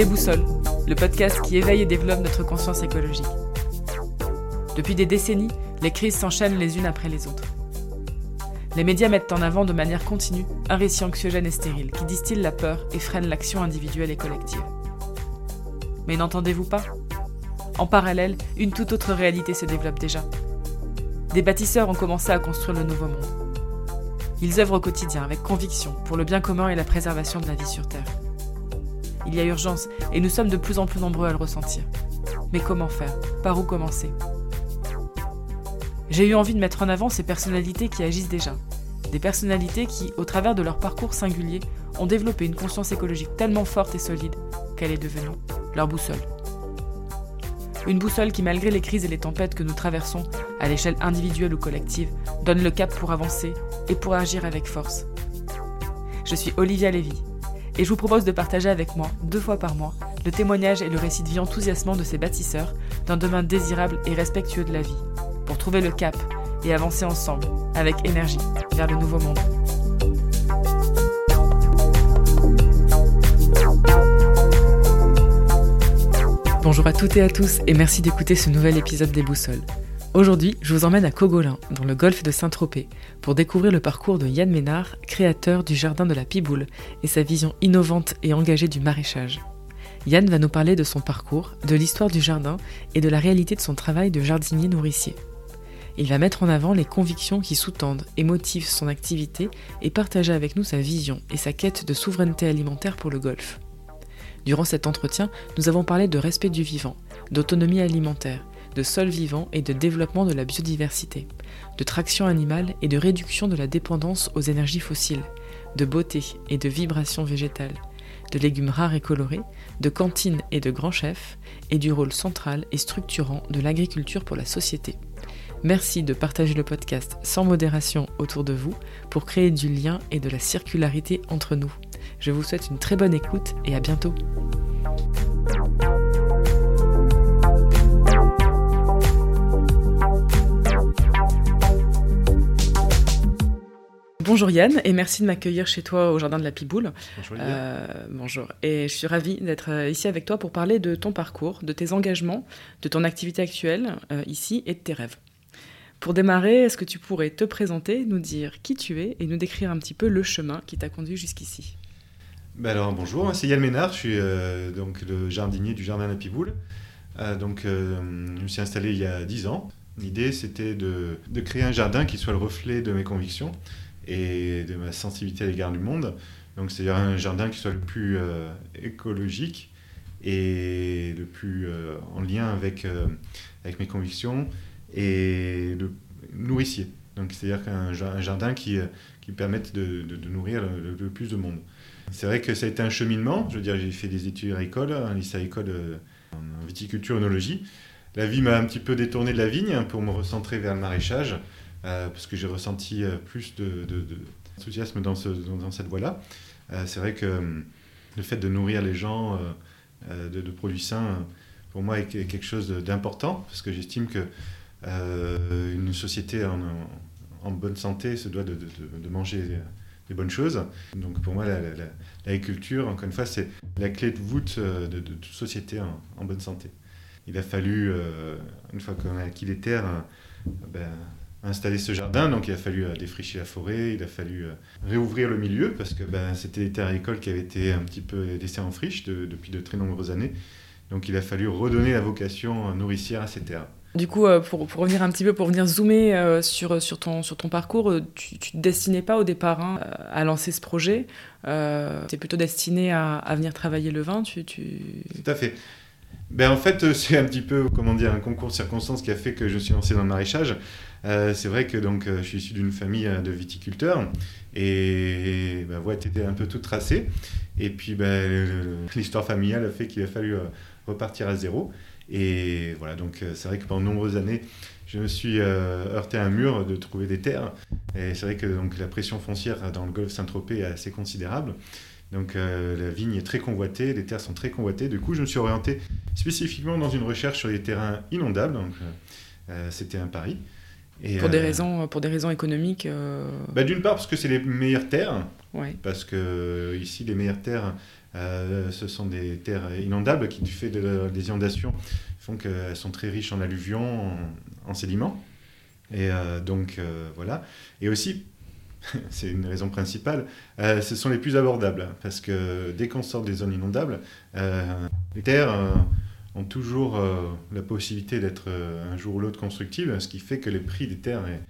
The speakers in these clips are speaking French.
Les Boussoles, le podcast qui éveille et développe notre conscience écologique. Depuis des décennies, les crises s'enchaînent les unes après les autres. Les médias mettent en avant de manière continue un récit anxiogène et stérile qui distille la peur et freine l'action individuelle et collective. Mais n'entendez-vous pas? En parallèle, une toute autre réalité se développe déjà. Des bâtisseurs ont commencé à construire le nouveau monde. Ils œuvrent au quotidien avec conviction pour le bien commun et la préservation de la vie sur Terre. Il y a urgence et nous sommes de plus en plus nombreux à le ressentir. Mais comment faire? Par où commencer? J'ai eu envie de mettre en avant ces personnalités qui agissent déjà. Des personnalités qui, au travers de leur parcours singulier, ont développé une conscience écologique tellement forte et solide qu'elle est devenue leur boussole. Une boussole qui, malgré les crises et les tempêtes que nous traversons, à l'échelle individuelle ou collective, donne le cap pour avancer et pour agir avec force. Je suis Olivia Lévy et je vous propose de partager avec moi, deux fois par mois, le témoignage et le récit de vie enthousiasmant de ces bâtisseurs d'un demain désirable et respectueux de la vie, pour trouver le cap et avancer ensemble, avec énergie, vers le nouveau monde. Bonjour à toutes et à tous et merci d'écouter ce nouvel épisode des Boussoles. Aujourd'hui, je vous emmène à Cogolin, dans le golfe de Saint-Tropez, pour découvrir le parcours de Yann Ménard, créateur du Jardin de la Piboule, et sa vision innovante et engagée du maraîchage. Yann va nous parler de son parcours, de l'histoire du jardin et de la réalité de son travail de jardinier nourricier. Il va mettre en avant les convictions qui sous-tendent et motivent son activité et partager avec nous sa vision et sa quête de souveraineté alimentaire pour le golfe. Durant cet entretien, nous avons parlé de respect du vivant, d'autonomie alimentaire, de sol vivant et de développement de la biodiversité, de traction animale et de réduction de la dépendance aux énergies fossiles, de beauté et de vibration végétale, de légumes rares et colorés, de cantines et de grands chefs, et du rôle central et structurant de l'agriculture pour la société. Merci de partager le podcast sans modération autour de vous pour créer du lien et de la circularité entre nous. Je vous souhaite une très bonne écoute et à bientôt. Bonjour Yann et merci de m'accueillir chez toi au Jardin de la Piboule. Bonjour. Euh, bonjour. Et je suis ravie d'être euh, ici avec toi pour parler de ton parcours, de tes engagements, de ton activité actuelle euh, ici et de tes rêves. Pour démarrer, est-ce que tu pourrais te présenter, nous dire qui tu es et nous décrire un petit peu le chemin qui t'a conduit jusqu'ici? Ben alors bonjour, c'est Yann Ménard, je suis euh, donc le jardinier du Jardin de la Piboule. Donc je me suis installé il y a 10 ans. L'idée c'était de, de créer un jardin qui soit le reflet de mes convictions et de ma sensibilité à l'égard du monde. Donc c'est-à-dire un jardin qui soit le plus euh, écologique et le plus euh, en lien avec, euh, avec mes convictions et le nourricier. Donc c'est-à-dire un jardin qui, qui permette de, de- nourrir le, plus de monde. C'est vrai que ça a été un cheminement. Je veux dire, j'ai fait des études agricoles, un lycée agricole euh, en viticulture œnologie. La vie m'a un petit peu détourné de la vigne pour me recentrer vers le maraîchage, parce que j'ai ressenti euh, plus de, de- de- d'enthousiasme dans, ce- dans- dans cette voie-là. Euh, c'est vrai que euh, le fait de nourrir les gens euh, euh, de, produits sains, euh, pour moi, est que- quelque chose d'important, parce que j'estime que euh, une société en, bonne santé se doit de, manger des bonnes choses. Donc pour moi, la- la- la- l'agriculture, encore une fois, c'est la clé de voûte euh, de, toute société en, bonne santé. Il a fallu, euh, une fois qu'on a acquis les terres, euh, ben, installer ce jardin, donc il a fallu euh, défricher la forêt, il a fallu euh, réouvrir le milieu, parce que ben, c'était des terres agricoles qui avaient été un petit peu laissées en friche de- depuis de très nombreuses années. Donc il a fallu redonner la vocation nourricière à ces terres. Du coup, euh, pour, pour revenir un petit peu, pour venir zoomer euh, sur, sur, ton, sur ton parcours, euh, tu ne te destinais pas au départ hein, à lancer ce projet. Euh, tu es plutôt destiné à, à venir travailler le vin. Tu, tu... Tout à fait. Ben, en fait, euh, c'est un petit peu, comment dire, un concours de circonstances qui a fait que je suis lancé dans le maraîchage. Euh, c'est vrai que donc, euh, je suis issu d'une famille euh, de viticulteurs et ma voie était un peu toute tracée. Et puis, le- l'histoire familiale a fait qu'il a fallu repartir à zéro. Et voilà, donc c'est vrai que pendant de nombreuses années, je me suis heurté à un mur de trouver des terres. Et c'est vrai que donc, la pression foncière dans le golfe Saint-Tropez est assez considérable. Donc la vigne est très convoitée, les terres sont très convoitées. Du coup, je me suis orienté spécifiquement dans une recherche sur les terrains inondables. Donc, c'était un pari. Pour, des raisons, pour des raisons économiques bah, D'une part parce que c'est les meilleures terres, ouais. parce que ici les meilleures terres, ce sont des terres inondables qui du fait de, des inondations font qu'elles sont très riches en alluvions, en, sédiments. Et donc voilà. Et aussi c'est une raison principale, euh, ce sont les plus abordables. Parce que dès qu'on sort des zones inondables, euh, les terres euh, ont toujours la possibilité d'être un jour ou l'autre constructibles, ce qui fait que le prix des terres est,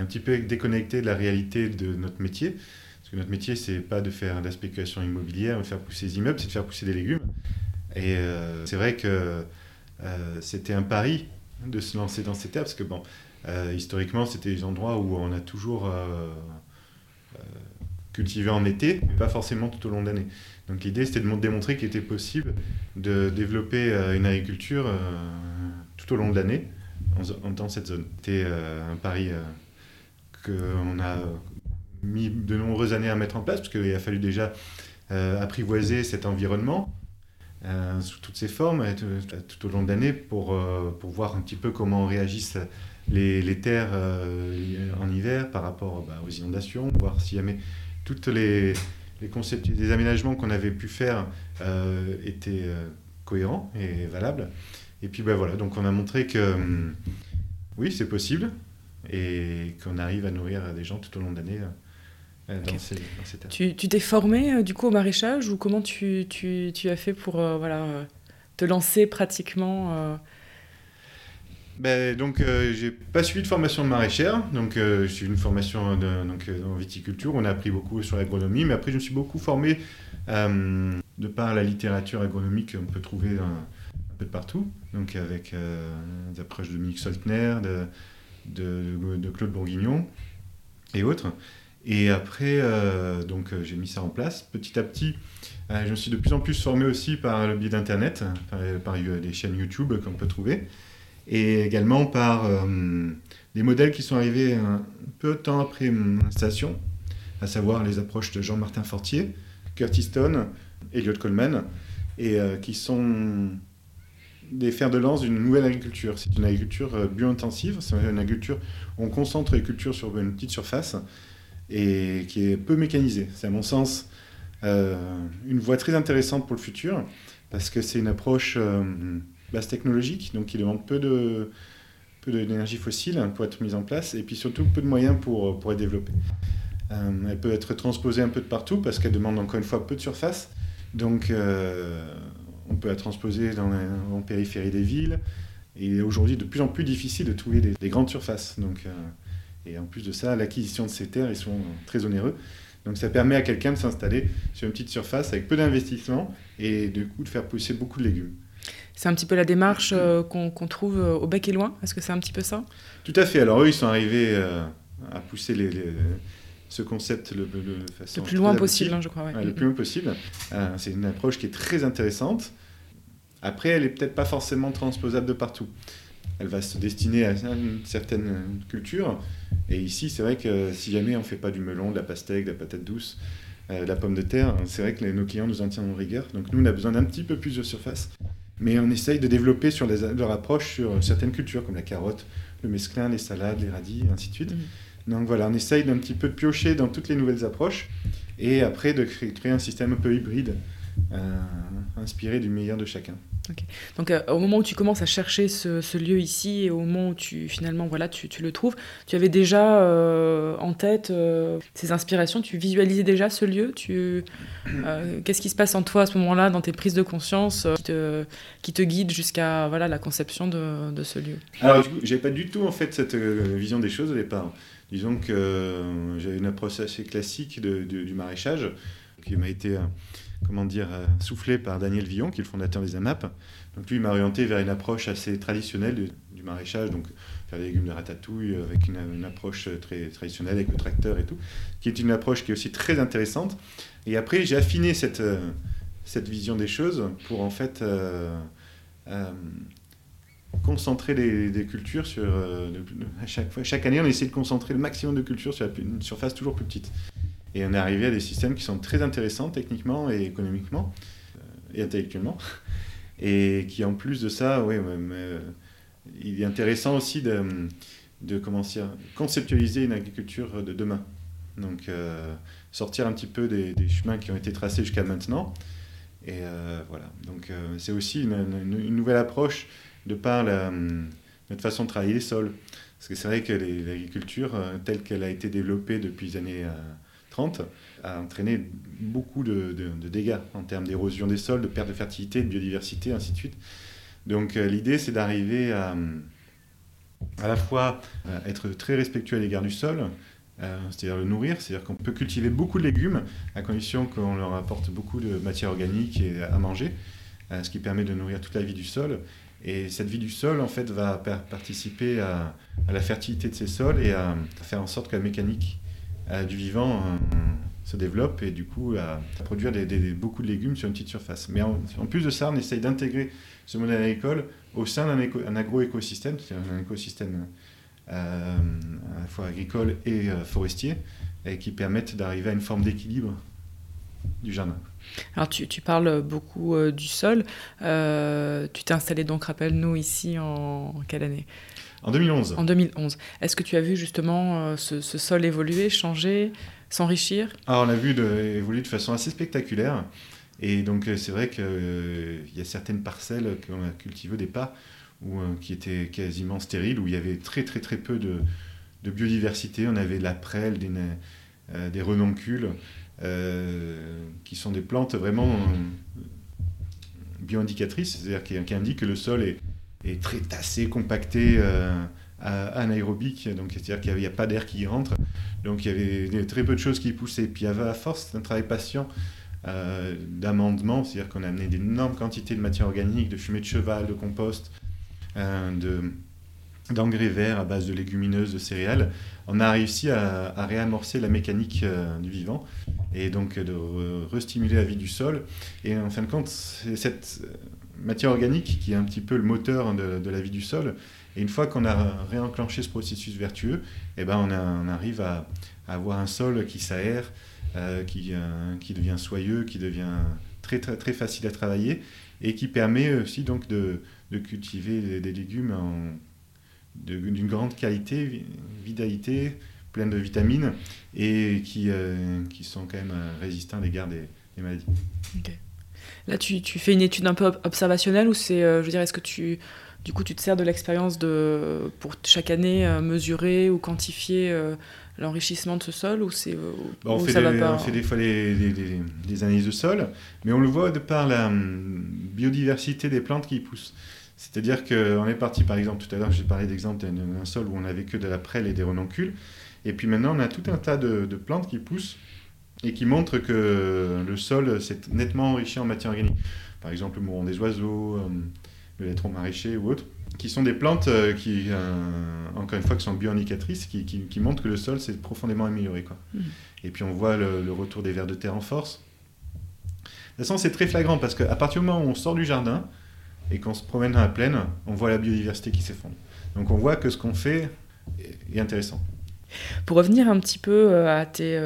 un petit peu déconnecté de la réalité de notre métier. Parce que notre métier, c'est pas de faire de la spéculation immobilière, de faire pousser des immeubles, c'est de faire pousser des légumes. Et c'est vrai que c'était un pari de se lancer dans ces terres, parce que bon, historiquement, c'était des endroits où on a toujours cultiver en été, mais pas forcément tout au long de l'année. Donc l'idée, c'était de démontrer qu'il était possible de développer euh, une agriculture euh, tout au long de l'année en, dans cette zone. C'était euh, un pari qu'on a mis de nombreuses années à mettre en place, parce qu'il a fallu déjà apprivoiser cet environnement sous toutes ses formes tout au long de l'année pour, pour voir un petit peu comment réagissent les, les terres en hiver par rapport bah, aux inondations, voir s'il y avait toutes les, les concepts, les aménagements qu'on avait pu faire euh, étaient euh, cohérents et valables. Et puis ben voilà, donc on a montré que hum, oui, c'est possible et qu'on arrive à nourrir des gens tout au long de l'année. Euh, dans, ces, dans Tu t'es formé du coup au maraîchage ou comment tu, tu, tu as fait pour voilà, te lancer pratiquement ben, donc, euh, j'ai pas suivi de formation de maraîchère, donc euh, j'ai une formation donc, euh, en viticulture. On a appris beaucoup sur l'agronomie, mais après, je me suis beaucoup formé de par la littérature agronomique qu'on peut trouver un, peu partout, donc avec des approches de Dominique Soltner, de, de, Claude Bourguignon et autres. Et après, donc j'ai mis ça en place. Petit à petit, je me suis de plus en plus formé aussi par le biais d'Internet, par, des chaînes YouTube qu'on peut trouver et également par euh, des modèles qui sont arrivés un peu de temps après mon installation, à savoir les approches de Jean-Martin Fortier, Curtis Stone, Elliot Coleman, et euh, qui sont des fers de lance d'une nouvelle agriculture. C'est une agriculture euh, bio-intensive, c'est une agriculture où on concentre les cultures sur une petite surface et qui est peu mécanisée. C'est à mon sens une voie très intéressante pour le futur parce que c'est une approche base technologique, donc qui demande peu de d'énergie fossile pour être mise en place, et puis surtout peu de moyens pour, pour être développée. Euh, elle peut être transposée un peu de partout parce qu'elle demande encore une fois peu de surface. Donc euh, on peut la transposer en périphérie des villes. Il est aujourd'hui de plus en plus difficile de trouver des, grandes surfaces. Euh, et en plus de ça, l'acquisition de ces terres, ils sont très onéreux. Donc ça permet à quelqu'un de s'installer sur une petite surface avec peu d'investissement et du coup de faire pousser beaucoup de légumes. C'est un petit peu la démarche euh, qu'on trouve euh, au bec et loin Est-ce que c'est un petit peu ça? Tout à fait. Alors eux, ils sont arrivés euh, à pousser les, ce concept le, le plus loin possible, hein, je crois. le plus loin possible. c'est une approche qui est très intéressante. Après, elle n'est peut-être pas forcément transposable de partout. Elle va se destiner à une certaine culture. Et ici, c'est vrai que si jamais on ne fait pas du melon, de la pastèque, de la patate douce, de la pomme de terre, c'est vrai que nos clients nous en tiennent en rigueur. Donc nous, on a besoin d'un petit peu plus de surface. Mais on essaye de développer sur leur approche sur certaines cultures, comme la carotte, le mesclin, les salades, les radis, ainsi de suite. Mm. Donc voilà, on essaye d'un petit peu de piocher dans toutes les nouvelles approches et après de créer, créer un système un peu hybride, inspiré du meilleur de chacun. Donc euh, au moment où tu commences à chercher ce, lieu ici et au moment où tu finalement voilà tu, tu le trouves, tu avais déjà euh, en tête euh, ces inspirations, tu visualisais déjà ce lieu. Tu qu'est-ce qui se passe en toi à ce moment-là dans tes prises de conscience qui te, qui te guident jusqu'à voilà la conception de, de ce lieu? Alors j'avais pas du tout en fait cette vision des choses au départ. Disons que j'avais une approche assez classique de, du maraîchage qui m'a été comment dire, euh, soufflé par Daniel Villon, qui est le fondateur des AMAP. Donc lui, il m'a orienté vers une approche assez traditionnelle du, maraîchage, donc faire des légumes de ratatouille avec une, approche très traditionnelle avec le tracteur et tout, qui est une approche qui est aussi très intéressante. Et après, j'ai affiné cette, euh, cette vision des choses pour en fait euh, concentrer des cultures sur chaque année on essaie de concentrer le maximum de cultures sur une surface toujours plus petite et on est arrivé à des systèmes qui sont très intéressants techniquement et économiquement euh, et intellectuellement. Et qui en plus de ça, oui, euh, il est intéressant aussi de, de conceptualiser une agriculture de demain. Donc sortir un petit peu des, chemins qui ont été tracés jusqu'à maintenant. Et voilà, donc c'est aussi une, nouvelle approche de par notre façon de travailler les sols. Parce que c'est vrai que l'agriculture, telle qu'elle a été développée depuis les années 30, a entraîné beaucoup de, dégâts en termes d'érosion des sols, de perte de fertilité, de biodiversité, ainsi de suite. Donc euh, l'idée, c'est d'arriver à à la fois euh, être très respectueux à l'égard du sol, euh, c'est-à-dire le nourrir, c'est-à-dire qu'on peut cultiver beaucoup de légumes à condition qu'on leur apporte beaucoup de matière organique et à manger, ce qui permet de nourrir toute la vie du sol. Et cette vie du sol, en fait, va participer à, la fertilité de ces sols et à, faire en sorte que la mécanique du vivant se développe et du coup à, produire beaucoup de légumes sur une petite surface. Mais en, plus de ça, on essaye d'intégrer ce modèle agricole au sein d'un agro-écosystème, c'est-à-dire un écosystème euh, à la fois agricole et euh, forestier, et qui permettent d'arriver à une forme d'équilibre du jardin. Alors tu, parles beaucoup euh, du sol. tu t'es installé donc, rappelle-nous, ici en quelle année? En 2011. En 2011. Est-ce que tu as vu justement ce, ce sol évoluer, changer s'enrichir? Alors, on a vu de, évoluer de façon assez spectaculaire. Et donc, euh, c'est vrai qu'il euh, y a certaines parcelles qu'on a cultivées au départ où, euh, qui étaient quasiment stériles, où il y avait très, très, très peu de, de biodiversité. On avait de la prêle, des, des renoncules, qui sont des plantes vraiment bioindicatrices, c'est-à-dire qui, qui, indiquent que le sol est, est très tassé, compacté anaérobique, donc c'est-à-dire qu'il n'y a, pas d'air qui rentre. Donc il y avait très peu de choses qui poussaient. Puis il y avait à force d'un travail patient euh, d'amendement, c'est-à-dire qu'on a amené d'énormes quantités de matière organique, de fumée de cheval, de compost, euh, de d'engrais verts à base de légumineuses, de céréales, on a réussi à, réamorcer la mécanique euh, du vivant et donc de restimuler la vie du sol. Et en fin de compte, cette matière organique qui est un petit peu le moteur de la vie du sol et une fois qu'on a réenclenché ce processus vertueux, eh ben on, arrive à, avoir un sol qui s'aère, euh, qui, euh, qui devient soyeux, qui devient très, très, très facile à travailler et qui permet aussi donc de, de cultiver des, légumes d'une grande qualité, vitalité, pleine de vitamines et qui, euh, qui sont quand même résistants à l'égard des, maladies. Là, tu, tu, fais une étude un peu observationnelle ou c'est, je veux dire, est-ce que tu du coup, tu te sers de l'expérience de, pour chaque année euh, mesurer ou quantifier euh, l'enrichissement de ce sol ou c'est euh, bah, on, fait des, on fait des fois des, analyses de sol, mais on le voit de par la hum, biodiversité des plantes qui poussent. C'est-à-dire qu'on est parti, par exemple, tout à l'heure, j'ai parlé d'exemple d'un sol où on n'avait que de la prêle et des renoncules. Et puis maintenant, on a tout un tas de, plantes qui poussent et qui montrent que le sol s'est nettement enrichi en matière organique. Par exemple, le mouron des oiseaux, hum, le laitron maraîcher ou autre, qui sont des plantes euh, qui, euh, encore une fois, qui sont bioindicatrices, qui, qui, montrent que le sol s'est profondément amélioré. Quoi. Mmh. Et puis on voit le, retour des vers de terre en force. De toute façon, c'est très flagrant parce qu'à partir du moment où on sort du jardin et qu'on se promène dans la plaine, on voit la biodiversité qui s'effondre. Donc on voit que ce qu'on fait est intéressant. Pour revenir un petit peu euh, à tes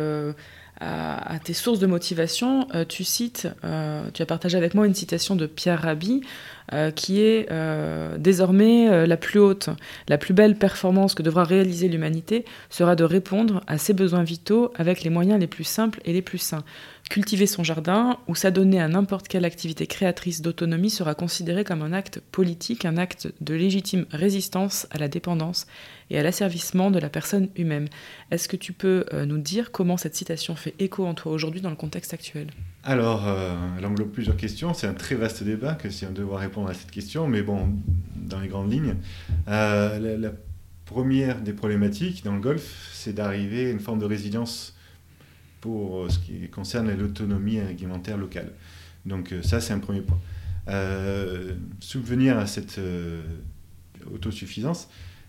à, tes sources de motivation, euh, tu cites, euh, tu as partagé avec moi une citation de Pierre Rabhi euh, qui est désormais la plus haute, la plus belle performance que devra réaliser l'humanité sera de répondre à ses besoins vitaux avec les moyens les plus simples et les plus sains. Cultiver son jardin ou s'adonner à n'importe quelle activité créatrice d'autonomie sera considéré comme un acte politique, un acte de légitime résistance à la dépendance et à l'asservissement de la personne humaine. Est-ce que tu peux euh, nous dire comment cette citation fait écho en toi aujourd'hui dans le contexte actuel? Alors, euh, elle englobe plusieurs questions. C'est un très vaste débat que si on devait répondre à cette question, mais bon, dans les grandes lignes, euh, la, première des problématiques dans le golf, c'est d'arriver à une forme de résilience pour ce qui concerne l'autonomie alimentaire locale. Donc ça, c'est un premier point. subvenir à cette autosuffisance,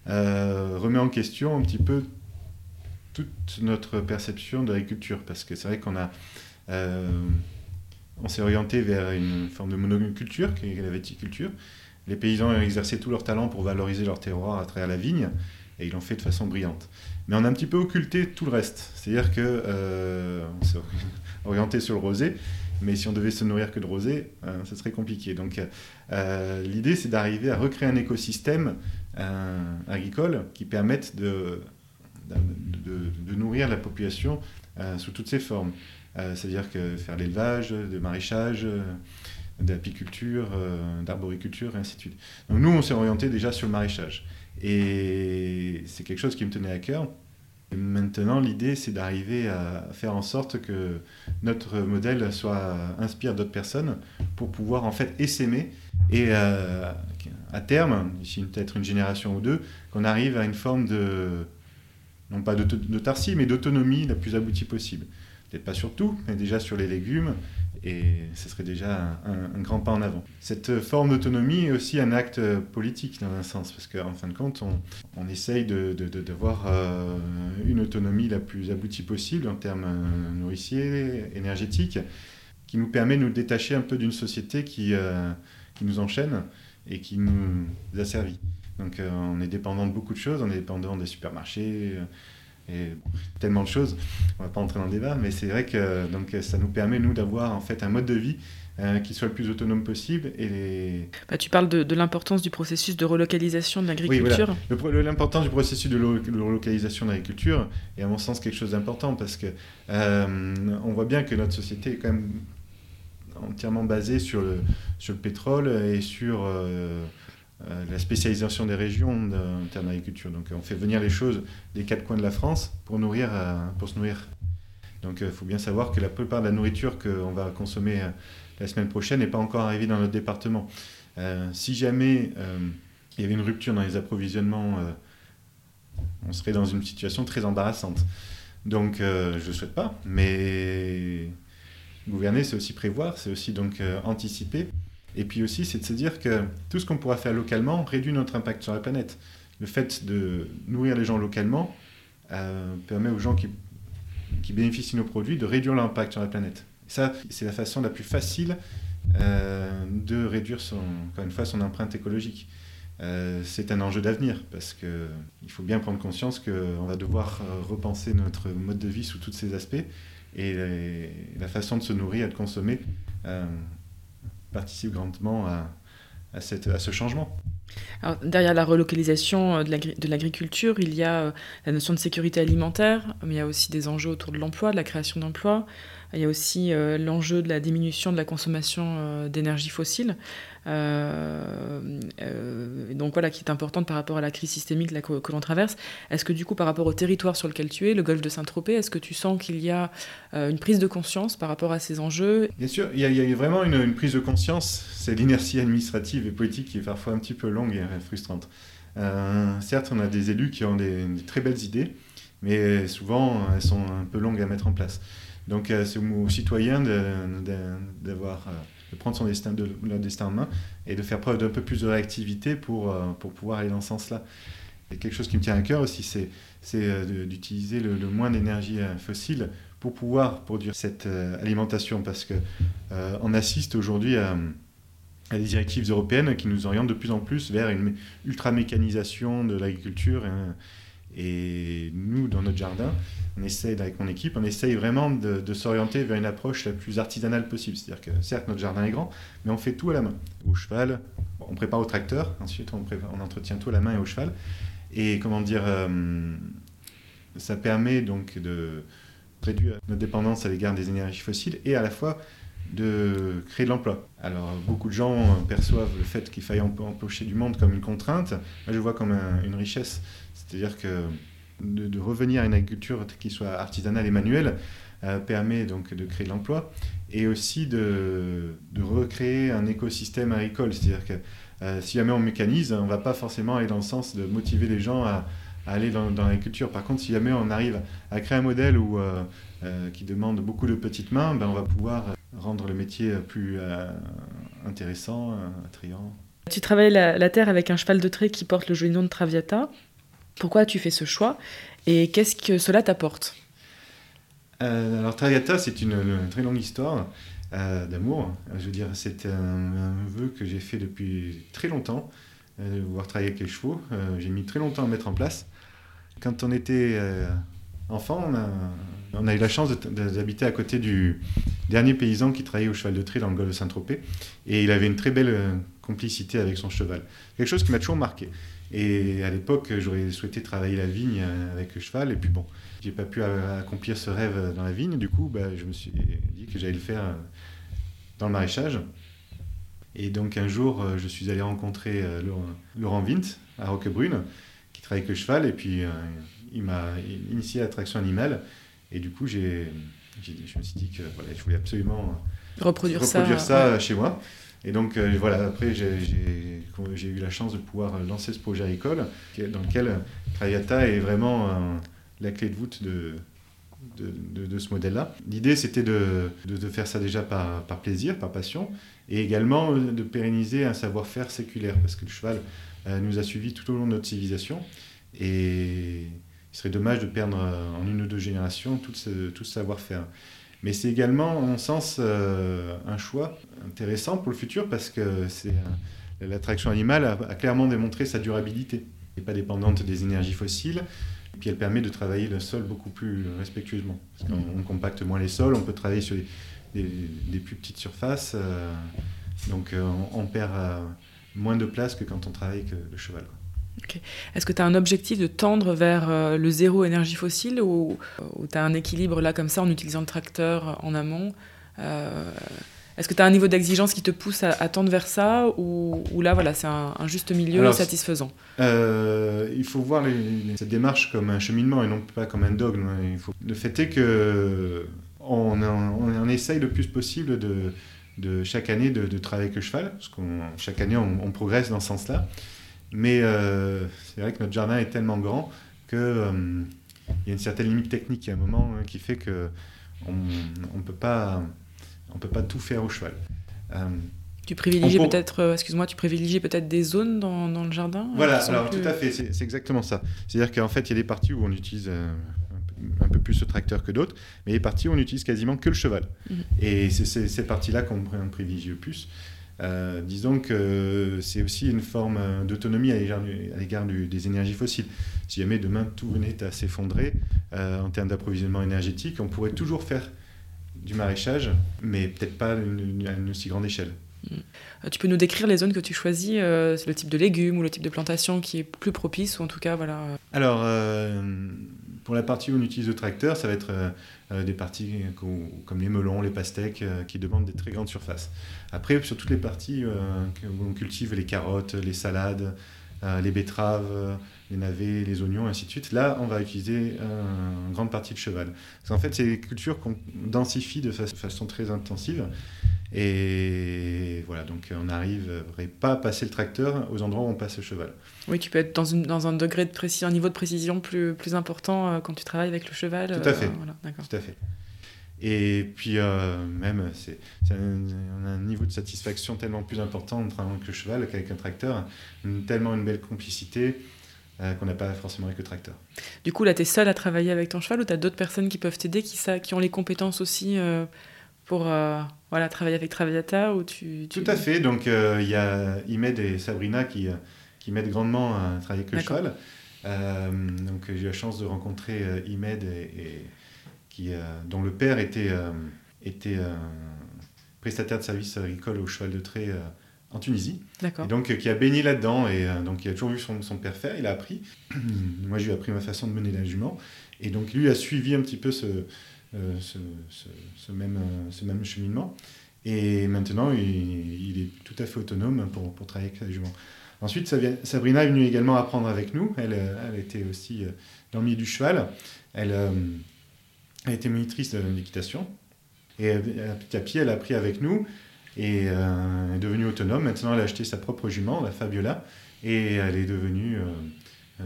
euh, remet en question un petit peu toute notre perception de l'agriculture, parce que c'est vrai qu'on a, euh, on s'est orienté vers une forme de monoculture, qui est la viticulture. Les paysans ont exercé tout leur talent pour valoriser leur terroir à travers la vigne, et ils l'ont fait de façon brillante. Mais on a un petit peu occulté tout le reste, c'est-à-dire que euh, on s'est orienté sur le rosé, mais si on devait se nourrir que de rosé, ce serait compliqué. Donc l'idée, c'est d'arriver à recréer un écosystème agricoles qui permettent de, de, nourrir la population sous toutes ses formes. C'est-à-dire que faire l'élevage, le maraîchage, d'apiculture, d'arboriculture, et ainsi de suite. Donc nous, on s'est orienté déjà sur le maraîchage. Et c'est quelque chose qui me tenait à cœur. maintenant, l'idée, c'est d'arriver à faire en sorte que notre modèle soit inspire d'autres personnes pour pouvoir en fait essaimer et euh, à terme, d'ici peut-être une génération ou deux, qu'on arrive à une forme de, non pas d'autarcie, mais d'autonomie la plus aboutie possible. Peut-être pas sur tout, mais déjà sur les légumes, et ce serait déjà un, grand pas en avant. Cette forme d'autonomie est aussi un acte politique dans un sens, parce qu'en fin de compte, on, essaye de, d'avoir euh, une autonomie la plus aboutie possible en termes euh, nourriciers, énergétiques, qui nous permet de nous détacher un peu d'une société qui, euh, qui nous enchaîne et qui nous asservit. Donc on est dépendant de beaucoup de choses, on est dépendant des supermarchés, et tellement de choses. On va pas entrer dans le débat, mais c'est vrai que donc ça nous permet nous d'avoir en fait un mode de vie euh, qui soit le plus autonome possible. Et bah, tu parles de, l'importance du processus de relocalisation de l'agriculture. Oui, l'importance du processus de, relocalisation de l'agriculture est à mon sens quelque chose d'important parce que euh, on voit bien que notre société est quand même entièrement basée sur le, sur le pétrole et sur euh, la spécialisation des régions en termes d'agriculture. Donc on fait venir les choses des quatre coins de la France pour, nourrir, euh, pour se nourrir. Donc il faut bien savoir que la plupart de la nourriture qu'on va consommer euh, la semaine prochaine n'est pas encore arrivée dans notre département. si jamais il y avait une rupture dans les approvisionnements, on serait dans une situation très embarrassante. Donc je ne souhaite pas, mais gouverner, c'est aussi prévoir, c'est aussi donc anticiper. Et puis aussi, c'est de se dire que tout ce qu'on pourra faire localement réduit notre impact sur la planète. Le fait de nourrir les gens localement euh, permet aux gens qui, bénéficient de nos produits de réduire l'impact sur la planète. ça, c'est la façon la plus facile euh, de réduire, encore une fois, son empreinte écologique. Euh, c'est un enjeu d'avenir parce qu'il faut bien prendre conscience qu'on va devoir repenser notre mode de vie sous tous ces aspects et la façon de se nourrir et de consommer participe grandement à, à, cette, à ce changement. Alors, derrière la relocalisation euh, de l'agriculture, il y a euh, la notion de sécurité alimentaire, mais il y a aussi des enjeux autour de l'emploi, de la création d'emplois. Il y a aussi euh, l'enjeu de la diminution de la consommation d'énergie fossile. Euh, euh, donc voilà, qui est importante par rapport à la crise systémique que, l'on traverse. Est-ce que du coup, par rapport au territoire sur lequel tu es, le golfe de Saint-Tropez, est-ce que tu sens qu'il y a euh, une prise de conscience par rapport à ces enjeux? Bien sûr, il y, a, vraiment une, prise de conscience. C'est l'inertie administrative et politique qui est parfois un petit peu longue et frustrante. certes, on a des élus qui ont des, très belles idées, mais souvent elles sont un peu longues à mettre en place. Donc c'est aux citoyens d'avoir de prendre son destin, de, leur destin en main et de faire preuve d'un peu plus de réactivité pour, euh, pour pouvoir aller dans ce sens-là. Et quelque chose qui me tient à cœur aussi, c'est, euh, d'utiliser le, moins d'énergie euh, fossile pour pouvoir produire cette alimentation, parce que on assiste aujourd'hui à, à, des directives européennes qui nous orientent de plus en plus vers une ultra-mécanisation de l'agriculture. Hein, et nous, dans notre jardin, on essaye, avec mon équipe, on essaye vraiment de, s'orienter vers une approche la plus artisanale possible. C'est-à-dire que certes, notre jardin est grand, mais on fait tout à la main, au cheval. on prépare au tracteur, ensuite on, entretient tout à la main et au cheval. Et comment dire, euh, ça permet donc de réduire notre dépendance à l'égard des énergies fossiles et à la fois de créer de l'emploi. Alors beaucoup de gens perçoivent le fait qu'il faille empocher du monde comme une contrainte. Moi je vois comme une richesse. C'est-à-dire que de, revenir à une agriculture qui soit artisanale et manuelle euh, permet donc de créer de l'emploi et aussi de, recréer un écosystème agricole. C'est-à-dire que euh, si jamais on mécanise, on ne va pas forcément aller dans le sens de motiver les gens à, aller dans, l'agriculture. Par contre, si jamais on arrive à créer un modèle où, euh, qui demande beaucoup de petites mains, ben on va pouvoir rendre le métier plus intéressant, attrayant. Tu travailles la, terre avec un cheval de trait qui porte le nom de Traviata. Pourquoi tu fais ce choix et qu'est-ce que cela t'apporte euh, Alors Traviata, c'est une, très longue histoire euh, d'amour. Je veux dire, c'est un, vœu que j'ai fait depuis très longtemps, euh, pouvoir travailler avec les chevaux. j'ai mis très longtemps à mettre en place. Quand on était enfant, on a, eu la chance d'habiter à côté du dernier paysan qui travaillait au cheval de trait dans le golfe Saint-Tropez. Et il avait une très belle complicité avec son cheval. Quelque chose qui m'a toujours marqué. Et à l'époque, j'aurais souhaité travailler la vigne avec le cheval. Et puis bon, j'ai pas pu accomplir ce rêve dans la vigne. Du coup, bah, je me suis dit que j'allais le faire dans le maraîchage. Et donc un jour, je suis allé rencontrer Laurent Vint à Roquebrune, qui travaille avec le cheval. Et puis il m'a initié à la traction animale. Et du coup, j'ai, je me suis dit que voilà, je voulais absolument reproduire, ça, chez moi. Et donc, euh, voilà, après, j'ai eu la chance de pouvoir lancer ce projet agricole, dans lequel Crayata est vraiment la clé de voûte de, de, de, ce modèle-là. L'idée, c'était de, faire ça déjà par, par, plaisir, par passion, et également euh, de pérenniser un savoir-faire séculaire, parce que le cheval euh, nous a suivis tout au long de notre civilisation. Et il serait dommage de perdre euh, en une ou deux générations tout ce, tout savoir-faire. Mais c'est également, en mon sens, euh, un choix intéressant pour le futur parce que c'est l'attraction animale a, clairement démontré sa durabilité. Elle n'est pas dépendante des énergies fossiles. Et puis elle permet de travailler le sol beaucoup plus respectueusement. Parce qu'on compacte moins les sols, on peut travailler sur des, des, plus petites surfaces. Euh, donc on, perd moins de place que quand on travaille avec le cheval. Est-ce que tu as un objectif de tendre vers euh, le zéro énergie fossile ou, tu as un équilibre là comme ça en utilisant le tracteur en amont euh, Est-ce que tu as un niveau d'exigence qui te pousse à, tendre vers ça ou, là voilà c'est un, juste milieu satisfaisant? euh, Il faut voir cette démarche comme un cheminement et non pas comme un dogme. Il faut... Le fait est que on, on, essaye le plus possible de, de chaque année de, travailler avec le cheval, parce que chaque année on, on progresse dans ce sens-là. Mais euh, c'est vrai que notre jardin est tellement grand qu'il euh, y a une certaine limite technique à un moment hein, qui fait que on ne peut, pas, on peut pas tout faire au cheval. Euh, tu privilégies peut-être, excuse-moi, tu privilégies peut-être des zones dans, dans le jardin Voilà, alors tout à fait, c'est exactement ça. C'est-à-dire qu'en fait, il y a des parties où on utilise un peu plus ce tracteur que d'autres, mais les parties où on utilise quasiment que le cheval. Mhm. Et c'est ces parties-là qu'on privilégie le plus. Euh, disons que c'est aussi une forme d'autonomie à l'égard des énergies fossiles. Si jamais demain tout venait à s'effondrer euh, en termes d'approvisionnement énergétique, on pourrait toujours faire du maraîchage, mais peut-être pas à une, aussi grande échelle. Euh, tu peux nous décrire les zones que tu choisis, le type de légumes ou le type de plantation qui est plus propice, ou en tout cas, voilà. Alors, pour la partie où on utilise le tracteur, ça va être euh, des parties comme les melons, les pastèques, euh, qui demandent des très grandes surfaces. Après, sur toutes les parties euh, où on cultive les carottes, les salades, les betteraves, les navets, les oignons, ainsi de suite. Là, on va utiliser une grande partie de cheval. Parce qu'en fait, c'est des cultures qu'on densifie de façon très intensive. Et voilà, donc on n'arriverait pas à passer le tracteur aux endroits où on passe le cheval. Oui, tu peux être dans, une, dans un degré de précision, un niveau de précision plus, plus important euh, quand tu travailles avec le cheval. Tout à fait. Euh, Tout à fait. Et puis euh, même, c'est, on a un niveau de satisfaction tellement plus important en travaillant avec le cheval qu'avec un tracteur, tellement une belle complicité qu'on n'a pas forcément avec le tracteur. Du coup, là, tu es seul à travailler avec ton cheval ou tu as d'autres personnes qui peuvent t'aider, qui, qui ont les compétences aussi pour voilà, travailler avec Traviata ou tu, Tout à fait. Donc, il y a Imed et Sabrina qui qui m'aide grandement à travailler avec le cheval. Euh, donc j'ai eu la chance de rencontrer euh, Imed, et, qui, euh, dont le père était, était prestataire de services agricoles au cheval de trait en Tunisie. Et donc qui a baigné là-dedans et donc il a toujours vu son, son, père faire, il a appris. Moi j'ai appris ma façon de mener la jument et donc lui a suivi un petit peu ce, ce, ce, même, ce même cheminement. Et maintenant, il, il, est tout à fait autonome pour, pour travailler avec la jument. Ensuite, Sabrina est venue également apprendre avec nous. Elle, euh, elle était aussi euh, dans le milieu du cheval. Elle, euh, a été monitrice de l'équitation. Et petit à petit, elle a appris avec nous et est devenue autonome. Maintenant, elle a acheté sa propre jument, la Fabiola, et elle est devenue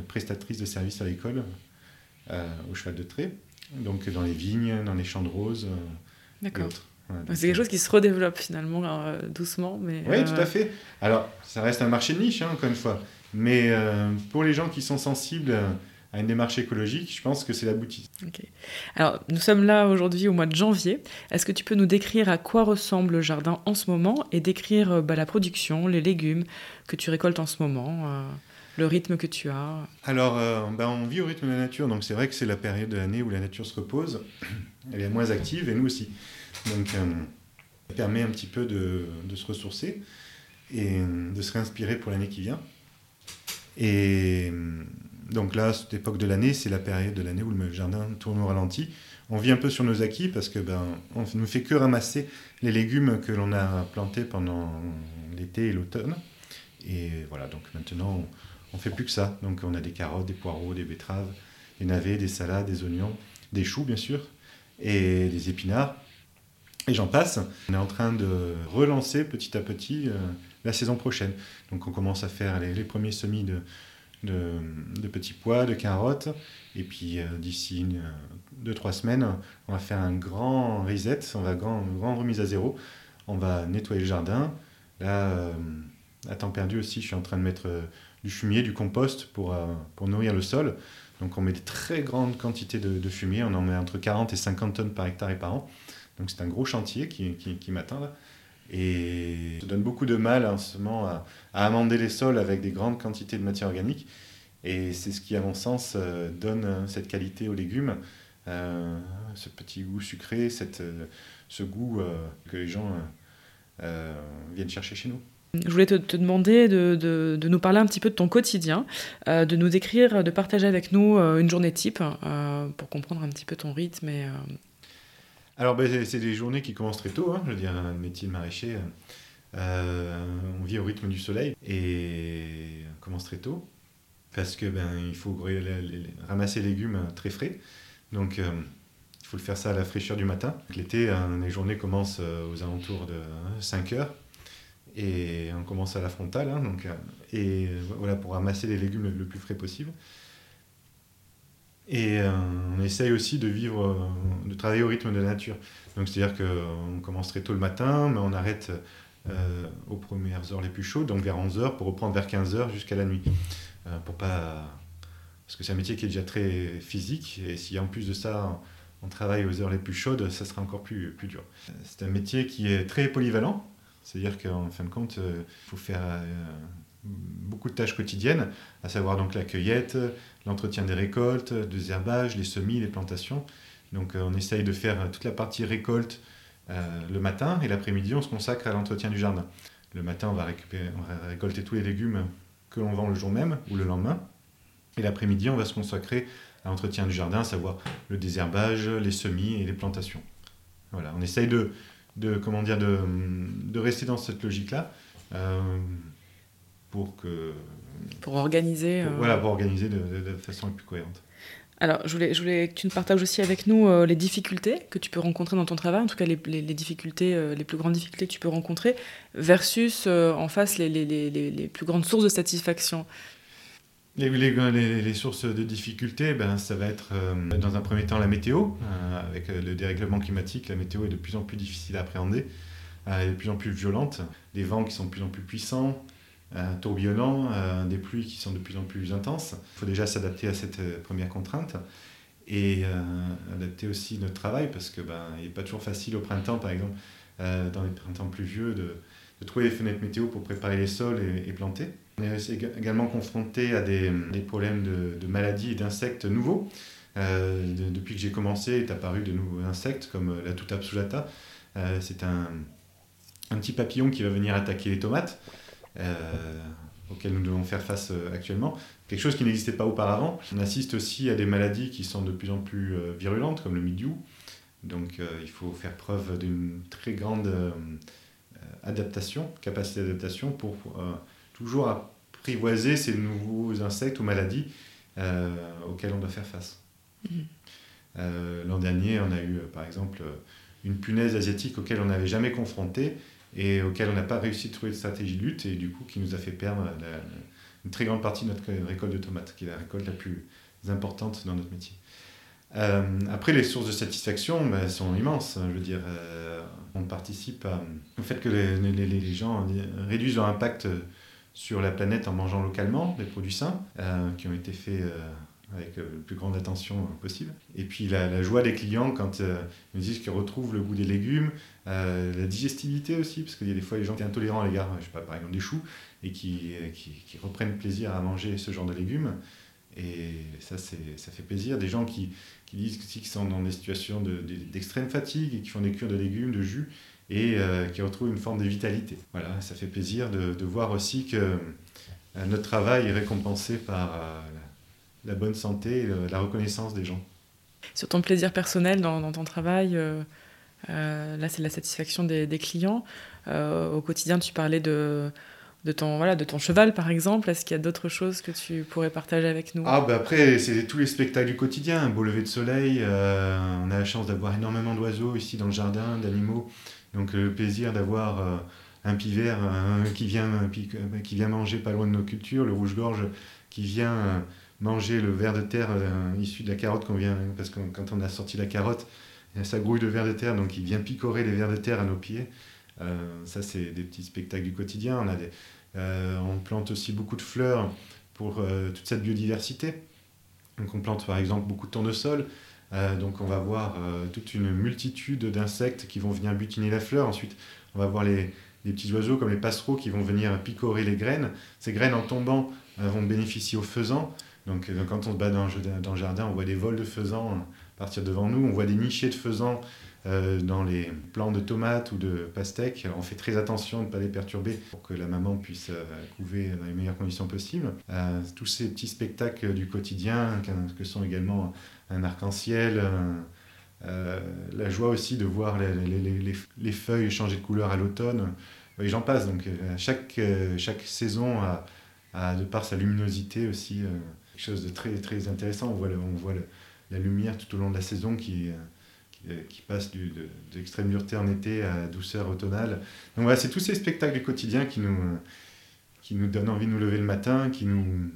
prestatrice de services à l'école au cheval de trait, donc dans les vignes, dans les champs de roses et autres c'est quelque chose qui se redéveloppe finalement euh, doucement. Mais, oui, tout à euh, fait. Alors, ça reste un marché de niche, hein, encore une fois. Mais euh, pour les gens qui sont sensibles à une démarche écologique, je pense que c'est l'abouti. Ok. Alors, nous sommes là aujourd'hui au mois de janvier. Est-ce que tu peux nous décrire à quoi ressemble le jardin en ce moment et décrire bah, la production, les légumes que tu récoltes en ce moment le rythme que tu as? Alors, bah, on vit au rythme de la nature, donc c'est vrai que c'est la période de l'année où la nature se repose. Elle est moins active et nous aussi. Donc, ça euh, permet un petit peu de, de, se ressourcer et de se réinspirer pour l'année qui vient. Et donc là, cette époque de l'année, c'est la période de l'année où le jardin tourne au ralenti. On vit un peu sur nos acquis parce que ben, on ne fait que ramasser les légumes que l'on a plantés pendant l'été et l'automne. Et voilà, donc maintenant, on ne fait plus que ça. Donc on a des carottes, des poireaux, des betteraves, des navets, des salades, des oignons, des choux bien sûr, et des épinards. Et j'en passe. On est en train de relancer petit à petit euh, la saison prochaine. Donc on commence à faire les, premiers semis de, de, petits pois, de carottes. Et puis euh, d'ici euh, deux, trois semaines, on va faire un grand reset, on va grand, une grande remise à zéro. On va nettoyer le jardin. Là, à temps perdu aussi, je suis en train de mettre du fumier, du compost pour, pour nourrir le sol. Donc on met des très grandes quantités de, de, fumier, on en met entre 40 et 50 tonnes par hectare et par an. Donc c'est un gros chantier qui, qui, là. Et ça donne beaucoup de mal en ce moment à, amender les sols avec des grandes quantités de matière organique. Et c'est ce qui, à mon sens, euh, donne euh, cette qualité aux légumes, euh, ce petit goût sucré, cette, ce goût que les gens viennent chercher chez nous. Je voulais te, demander de, de, nous parler un petit peu de ton quotidien, de nous décrire, de partager avec nous une journée type pour comprendre un petit peu ton rythme et, alors, ben, c'est des journées qui commencent très tôt. Hein. je veux dire, un métier de maraîcher, euh, on vit au rythme du soleil et on commence très tôt parce que ben, il faut ramasser légumes très frais. Donc, euh, il faut le faire ça à la fraîcheur du matin. L'été, hein, les journées commencent euh, aux alentours de 5 heures et on commence à la frontale. Hein, donc, et voilà, pour ramasser les légumes le plus frais possible. Et euh, on essaye aussi de vivre, euh, de travailler au rythme de la nature. Donc c'est-à-dire qu'on commence très tôt le matin, mais on arrête euh, aux premières heures les plus chaudes, donc vers 11h, pour reprendre vers 15h jusqu'à la nuit. pour pas... Parce que c'est un métier qui est déjà très physique, et si en plus de ça, on travaille aux heures les plus chaudes, ça sera encore plus, plus dur. C'est un métier qui est très polyvalent, c'est-à-dire qu'en fin de compte, il faut faire beaucoup de tâches quotidiennes, à savoir donc la cueillette, l'entretien des récoltes, des herbages, les semis, les plantations. Donc euh, on essaye de faire toute la partie récolte euh, le matin et l'après-midi on se consacre à l'entretien du jardin. Le matin on va, récupérer, récolter tous les légumes que l'on vend le jour même ou le lendemain. Et l'après-midi on va se consacrer à l'entretien du jardin, à savoir le désherbage, les semis et les plantations. Voilà, on essaye de, comment dire, de rester dans cette logique-là. Euh, pour que pour organiser. Euh, voilà, pour organiser de, façon la plus cohérente. Alors, je voulais, je voulais que tu nous partages aussi avec nous euh, les difficultés que tu peux rencontrer dans ton travail, en tout cas les, les, difficultés, euh, les plus grandes difficultés que tu peux rencontrer, versus en face les, les, plus grandes sources de satisfaction. Les, sources de difficultés, ben, ça va être dans un premier temps la météo. avec le dérèglement climatique, la météo est de plus en plus difficile à appréhender, elle est de plus en plus violente, les vents qui sont de plus en plus puissants, tourbillonnant, euh, des pluies qui sont de plus en plus intenses. Il faut déjà s'adapter à cette euh, première contrainte et euh, adapter aussi notre travail parce que ben, n'est pas toujours facile au printemps, par exemple, dans les printemps pluvieux, de, de, trouver les fenêtres météo pour préparer les sols et, planter. On est également confronté à des, des problèmes de, maladies et d'insectes nouveaux. depuis que j'ai commencé, est apparu de nouveaux insectes comme la tuta absolata. C'est un, un petit papillon qui va venir attaquer les tomates. Euh, auxquels nous devons faire face euh, actuellement, quelque chose qui n'existait pas auparavant. On assiste aussi à des maladies qui sont de plus en plus euh, virulentes, comme le mildiou. Donc il faut faire preuve d'une très grande adaptation, capacité d'adaptation pour toujours apprivoiser ces nouveaux insectes ou maladies auxquels on doit faire face. Mmh. L'an dernier, on a eu par exemple une punaise asiatique auquel on n'avait jamais confronté et auquel on n'a pas réussi à trouver de stratégie de lutte et du coup qui nous a fait perdre une très grande partie de notre récolte de tomates, qui est la récolte la plus importante dans notre métier. Euh, après, les sources de satisfaction ben, sont immenses. Hein, je veux dire, euh, on participe au fait que les, les, les, gens réduisent leur impact sur la planète en mangeant localement des produits sains euh, qui ont été faits avec la plus grande attention possible. Et puis la, joie des clients quand ils disent qu'ils retrouvent le goût des légumes, la digestibilité aussi, parce qu'il y a des fois les gens qui sont intolérants à l'égard, par exemple des choux, et qui, qui, reprennent plaisir à manger ce genre de légumes. Et ça, ça fait plaisir. Des gens qui, qui disent qu'ils sont dans des situations d'extrême de, fatigue et qui font des cures de légumes, de jus, et qui retrouvent une forme de vitalité. Voilà, ça fait plaisir de, de voir aussi que notre travail est récompensé par la, bonne santé et la reconnaissance des gens. Sur ton plaisir personnel dans, ton travail, là c'est la satisfaction des, clients. au quotidien, tu parlais de, ton, voilà, de ton cheval, par exemple Est-ce qu'il y a d'autres choses que tu pourrais partager avec nous? Ah, bah Après, c'est tous les spectacles du quotidien. Un beau lever de soleil. Euh, on a la chance d'avoir énormément d'oiseaux ici dans le jardin, d'animaux. Donc, le plaisir d'avoir euh, un pivert qui, vient, qui vient manger pas loin de nos cultures, le rouge-gorge qui vient euh, manger le ver de terre issu de la carotte qu'on vient. Parce que quand on a sorti la carotte, ça grouille de ver de terre, donc il vient picorer les vers de terre à nos pieds. ça, c'est des petits spectacles du quotidien. On a des, euh, on plante aussi beaucoup de fleurs pour euh, toute cette biodiversité. Donc on plante par exemple beaucoup de tournesol. Euh, donc on va voir toute une multitude d'insectes qui vont venir butiner la fleur. Ensuite, on va voir les, petits oiseaux comme les passereaux qui vont venir picorer les graines. Ces graines en tombant vont bénéficier aux faisans. Donc, quand on se bat dans, le jardin, on voit des vols de faisans partir devant nous. On voit des nichés de faisans euh, dans les plants de tomates ou de pastèques, on fait très attention de ne pas les perturber pour que la maman puisse euh, couver dans les meilleures conditions possibles. Euh, tous ces petits spectacles du quotidien, que sont également un arc-en-ciel, la joie aussi de voir les, feuilles changer de couleur à l'automne, et j'en passe. Donc chaque, chaque saison a, de par sa luminosité aussi quelque chose de très, très intéressant. On voit, voit la lumière tout au long de la saison qui euh, qui passe du, dureté en été à douceur automnale. Donc voilà, c'est tous ces spectacles du quotidien qui nous, qui nous donnent envie de nous lever le matin, qui nous,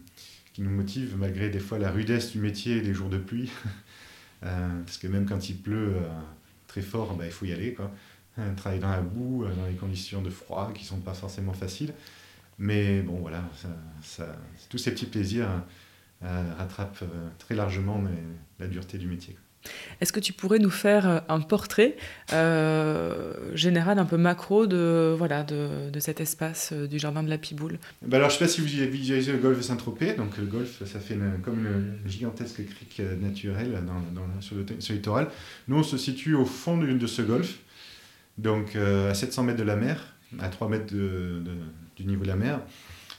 qui nous motivent malgré des fois la rudesse du métier et les jours de pluie. Euh, parce que même quand il pleut euh, très fort, bah, il faut y aller. Quoi. travailler dans la boue, dans les conditions de froid qui ne sont pas forcément faciles. Mais bon, voilà, ça, tous ces petits plaisirs rattrapent très largement la dureté du métier. Est-ce que tu pourrais nous faire euh, un portrait euh, général, un peu macro de, voilà, de, de cet espace euh, du jardin de la Piboule? Bah alors, Je ne sais pas si vous avez visualisé le golfe de Saint-Tropez. Donc, le golfe, ça fait comme une gigantesque crique naturelle dans, sur, le, littoral. Nous, on se situe au fond de, de ce golfe, donc à 700 mètres de la mer, à 3 mètres du niveau de la mer.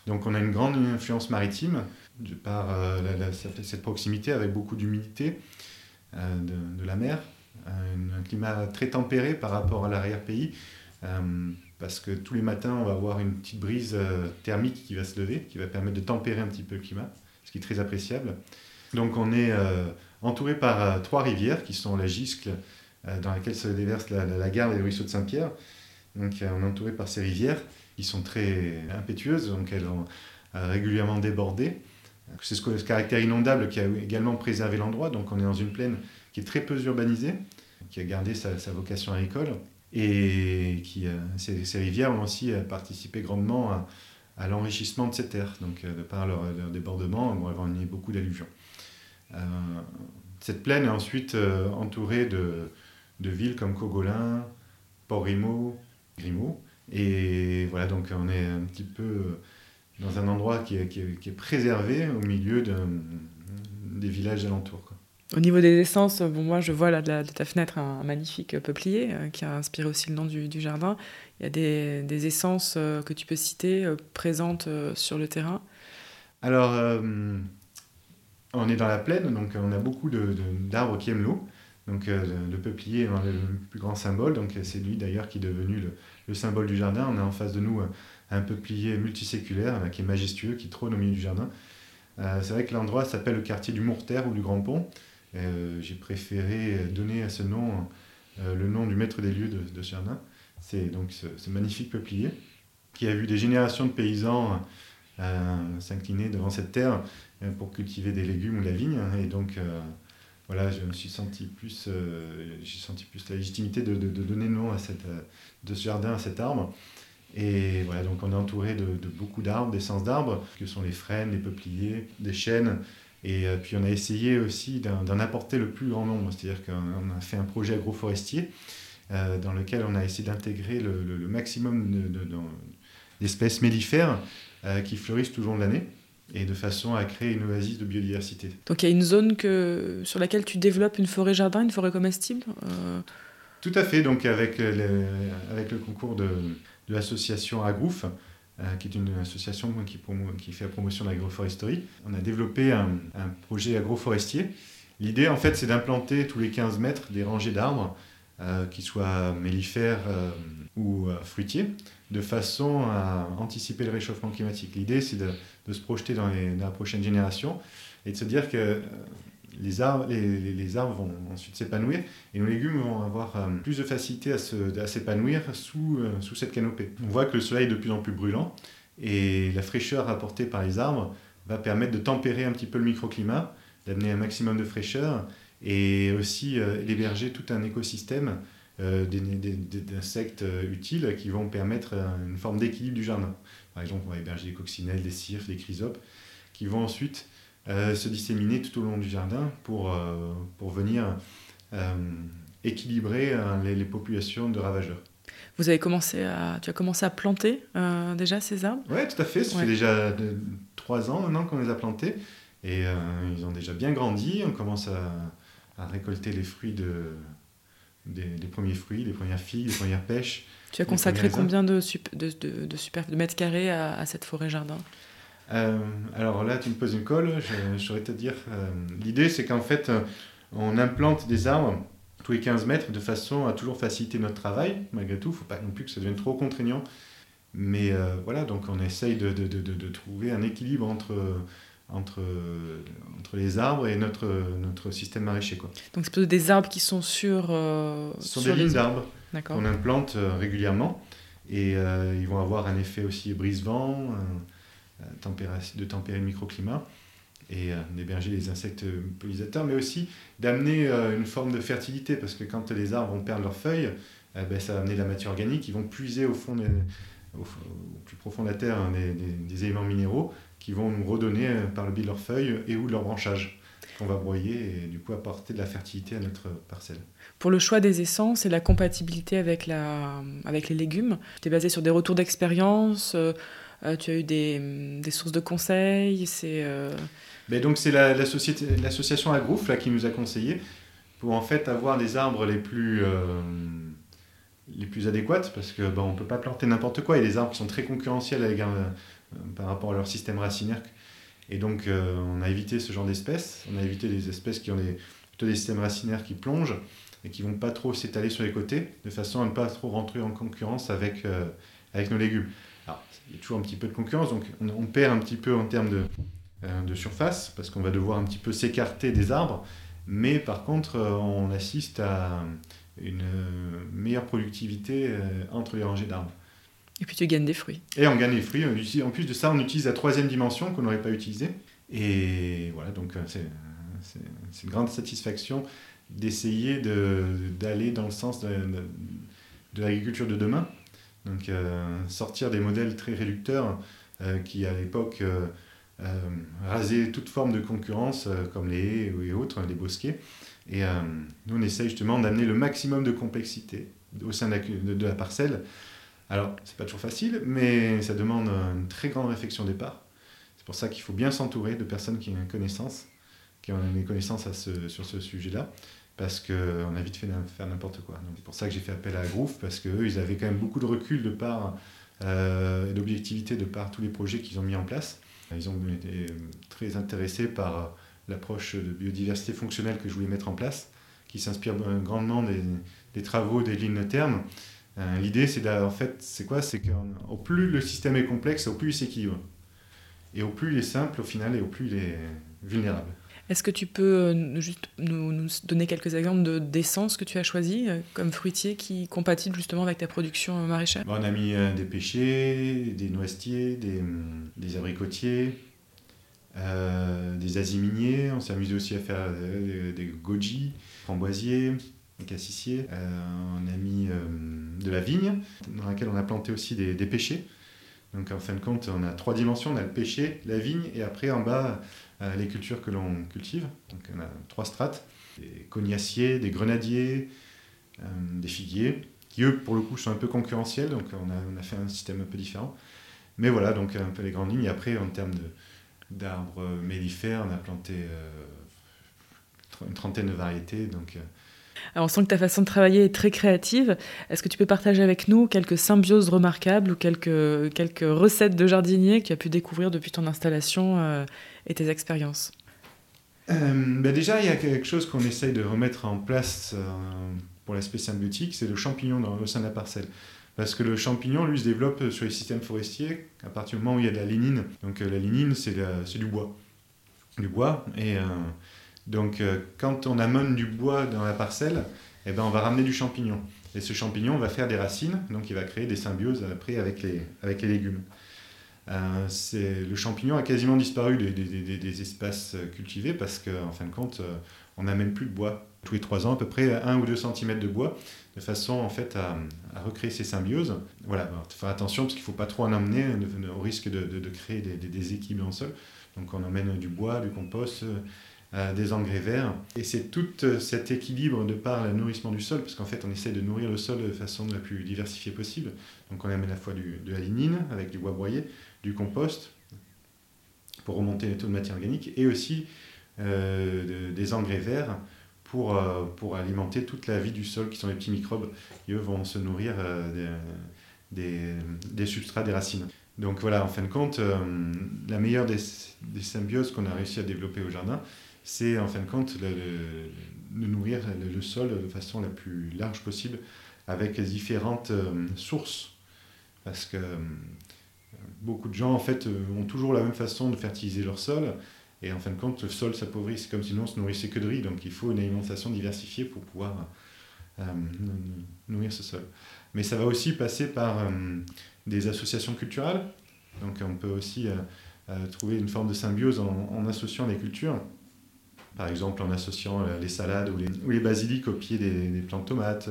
Donc, on a une grande influence maritime de par cette proximité avec beaucoup d'humidité. Euh, de, la mer, un, climat très tempéré par rapport à l'arrière-pays, euh, parce que tous les matins, on va avoir une petite brise euh, thermique qui va se lever, qui va permettre de tempérer un petit peu le climat, ce qui est très appréciable. Donc on est entouré par trois rivières qui sont la Giscle, dans laquelle se déverse la, la, gare et le ruisseau de Saint-Pierre. Donc on est entouré par ces rivières qui sont très impétueuses, donc elles ont régulièrement débordé. C'est ce, caractère inondable qui a également préservé l'endroit. Donc on est dans une plaine qui est très peu urbanisée, qui a gardé sa, vocation agricole. Et qui, euh, ces, rivières ont aussi euh, participé grandement à, l'enrichissement de ces terres. Donc euh, de par leur, débordement, vont amener beaucoup d'alluvions. cette plaine est ensuite entourée de, villes comme Cogolin, Port-Rimo, Grimaud. Et voilà, donc on est un petit peu dans un endroit qui est, qui est, préservé au milieu de, des villages alentours. Quoi. Au niveau des essences, bon, moi je vois là de, ta fenêtre un, magnifique peuplier euh, qui a inspiré aussi le nom du, du jardin. Il y a des, des essences euh, que tu peux citer euh, présentes sur le terrain? Alors, on est dans la plaine, donc on a beaucoup d'arbres qui aiment l'eau. Donc le, peuplier est le plus grand symbole, donc c'est lui d'ailleurs qui est devenu le, le, symbole du jardin. On a en face de nous un peuplier multiséculaire qui est majestueux, qui trône au milieu du jardin. Euh, c'est vrai que l'endroit s'appelle le quartier du Mourterre ou du Grand Pont. Euh, j'ai préféré donner à ce nom euh, le nom du maître des lieux de, ce jardin. C'est donc ce, magnifique peuplier qui a vu des générations de paysans s'incliner devant cette terre pour cultiver des légumes ou la vigne. Et donc, voilà, je me suis senti plus, j'ai senti plus la légitimité de, donner le nom à de ce jardin à cet arbre. Et voilà, donc on est entouré de, beaucoup d'arbres, d'essences d'arbres, que sont les frênes, les peupliers, des chênes. Et euh, puis on a essayé aussi d'en apporter le plus grand nombre, c'est-à-dire qu'on a fait un projet agroforestier euh, dans lequel on a essayé d'intégrer le, maximum d'espèces mellifères euh, qui fleurissent tout le long de l'année et de façon à créer une oasis de biodiversité. Donc il y a une zone que, sur laquelle tu développes une forêt jardin, une forêt comestible Tout à fait, donc avec, avec le concours de, de l'association Agrouf, qui est une association qui, fait la promotion de l'agroforesterie. On a développé un, projet agroforestier. L'idée, en fait, c'est d'implanter tous les 15 mètres des rangées d'arbres, qui soient mellifères ou fruitiers, de façon à anticiper le réchauffement climatique. L'idée, c'est de, se projeter dans, la prochaine génération et de se dire que les arbres, les, les arbres vont ensuite s'épanouir et nos légumes vont avoir euh, plus de facilité à s'épanouir sous, euh, sous cette canopée. On voit que le soleil est de plus en plus brûlant et la fraîcheur apportée par les arbres va permettre de tempérer un petit peu le microclimat, d'amener un maximum de fraîcheur et aussi euh, d'héberger tout un écosystème d'insectes utiles qui vont permettre une forme d'équilibre du jardin. Par exemple, on va héberger des coccinelles, des cirques, des chrysopes, qui vont ensuite euh, se disséminer tout au long du jardin pour, euh, pour venir euh, équilibrer les, populations de ravageurs. Vous avez commencé à, tu as commencé à planter déjà ces arbres? Oui, tout à fait. Ça fait déjà trois ans maintenant qu'on les a plantés. Et ils ont déjà bien grandi. On commence à, à récolter les fruits de, des, premiers fruits, des premières figues, des premières pêches. Tu as consacré combien de, de, de, de, super, de mètres carrés à, à cette forêt jardin? Euh, alors là, tu me poses une colle, je, saurais te dire. Euh, l'idée, c'est qu'en fait, euh, on implante des arbres tous les 15 mètres de façon à toujours faciliter notre travail. Malgré tout, il ne faut pas non plus que ça devienne trop contraignant. Mais voilà, donc on essaye de, de, de, de, trouver un équilibre entre, entre, entre les arbres et notre, notre système maraîcher. Quoi. Donc c'est plutôt des arbres qui sont sur... Ce sont des lignes d'arbres qu'on implante régulièrement. Et ils vont avoir un effet aussi brise-vent, de tempérer le microclimat et euh, d'héberger les insectes pollinisateurs, mais aussi d'amener euh, une forme de fertilité, parce que quand les arbres vont perdre leurs feuilles, euh, ben, ça va amener de la matière organique, ils vont puiser au fond, au, plus profond de la terre hein, des, éléments minéraux qui vont nous redonner par le biais de leurs feuilles et ou de leur branchage qu'on va broyer et du coup apporter de la fertilité à notre parcelle. Pour le choix des essences et la compatibilité avec, la, avec les légumes, tu es basé sur des retours d'expérience euh, tu as eu des, sources de conseils c'est euh, Mais donc c'est la, la l'association Agrouf là, qui nous a conseillé pour en fait avoir les arbres les plus, euh, les plus adéquates parce que ben, on peut pas planter n'importe quoi. A des arbres sont très concurrentiels avec par rapport à leur système racinaire. Et donc on a évité ce genre d'espèces. On a évité des espèces qui ont des, plutôt des systèmes racinaires qui plongent et qui vont pas trop s'étaler sur les côtés de façon à ne pas trop rentrer en concurrence avec, avec nos légumes. Il y a toujours un petit peu de concurrence, donc on, perd un petit peu en termes de, euh, de surface, parce qu'on va devoir un petit peu s'écarter des arbres, mais par contre, euh, on assiste à une meilleure productivité euh, entre les rangées d'arbres. Et puis tu gagnes des fruits. Et on gagne des fruits. En plus de ça, on utilise la troisième dimension qu'on n'aurait pas utilisée. Et voilà, donc c'est une grande satisfaction d'essayer d'aller dans le sens de, de l'agriculture de demain. Donc euh, sortir des modèles très réducteurs euh, qui à l'époque euh, rasaient toute forme de concurrence comme les haies et autres, les bosquets. Et nous on essaye justement d'amener le maximum de complexité au sein de la, parcelle. Alors c'est pas toujours facile, mais ça demande une très grande réflexion au départ. C'est pour ça qu'il faut bien s'entourer de personnes qui ont une connaissance, qui ont une connaissance à ce, sur ce sujet-là parce qu'on a vite fait faire n'importe quoi. C'est pour ça que j'ai fait appel à Groove, parce qu'eux, ils avaient quand même beaucoup de recul de part euh, et d'objectivité de par tous les projets qu'ils ont mis en place. Ils ont été très intéressés par l'approche de biodiversité fonctionnelle que je voulais mettre en place, qui s'inspire grandement des, travaux des lignes de terme. Euh, l'idée, c'est en fait, c'est quoi? C'est qu'au plus le système est complexe, au plus il s'équilibre. Et au plus il est simple, au final, et au plus il est vulnérable. Est-ce que tu peux euh, juste nous, donner quelques exemples d'essences que tu as choisies euh, comme fruitiers qui compatibles justement avec ta production euh, maraîchère? On a mis des pêchers, des noisetiers, des, hum, des abricotiers, des aziminiers. On s'est amusé aussi à faire des, goji, framboisiers, des cassissiers. on a mis de la vigne dans laquelle on a planté aussi des, des pêchers. Donc en fin de compte, on a trois dimensions, on a le pêcher, la vigne, et après en bas, les cultures que l'on cultive. Donc on a trois strates, des cognaciers, des grenadiers, euh, des figuiers, qui eux, pour le coup, sont un peu concurrentiels, donc on a, fait un système un peu différent. Mais voilà, donc un peu les grandes lignes. Après, en termes d'arbres mellifères, on a planté euh, une trentaine de variétés. Donc, on sent que ta façon de travailler est très créative. Est-ce que tu peux partager avec nous quelques symbioses remarquables ou quelques, quelques recettes de jardinier que tu as pu découvrir depuis ton installation euh, et tes expériences ben Déjà, il y a quelque chose qu'on essaye de remettre en place pour l'aspect symbiotique, c'est le champignon dans, au sein de la parcelle. Parce que le champignon, lui, se développe sur les systèmes forestiers à partir du moment où il y a de la lignine. Donc la lignine, c'est du bois. Du bois. Et donc, euh, quand on amène du bois dans la parcelle, eh ben, on va ramener du champignon. Et ce champignon va faire des racines, donc il va créer des symbioses après avec les légumes. Euh, le champignon a quasiment disparu des, des, des, espaces cultivés parce qu'en en fin de compte, euh, on n'amène plus de bois. Tous les trois ans, à peu près 1 ou 2 cm de bois, de façon en fait à, recréer ces symbioses. Voilà, il faut faire attention parce qu'il ne faut pas trop en amener au risque de, de, créer des, déséquilibres dans le sol. Donc on emmène du bois, du compost, euh, des engrais verts. Et c'est tout cet équilibre de par le nourrissement du sol, parce qu'en fait on essaie de nourrir le sol de façon la plus diversifiée possible. Donc on amène à la fois du, de la lignine avec du bois broyé, du compost pour remonter les taux de matière organique, et aussi euh, des engrais verts pour, pour alimenter toute la vie du sol, qui sont les petits microbes, qui eux vont se nourrir des, des, substrats, des racines. Donc voilà, en fin de compte, la meilleure des, des symbioses qu'on a réussi à développer au jardin, c'est en fin de compte de nourrir le, sol de façon la plus large possible avec différentes euh, sources. Parce que euh, beaucoup de gens en fait euh, ont toujours la même façon de fertiliser leur sol. Et en fin de compte, le sol s'appauvrit, comme si nous on se nourrissait que de riz. Donc il faut une alimentation diversifiée pour pouvoir nourrir ce sol. Mais ça va aussi passer par des associations culturelles. Donc on peut aussi trouver une forme de symbiose en associant les cultures par exemple en associant euh, les salades ou les, ou basiliques au pied des, des plantes tomates.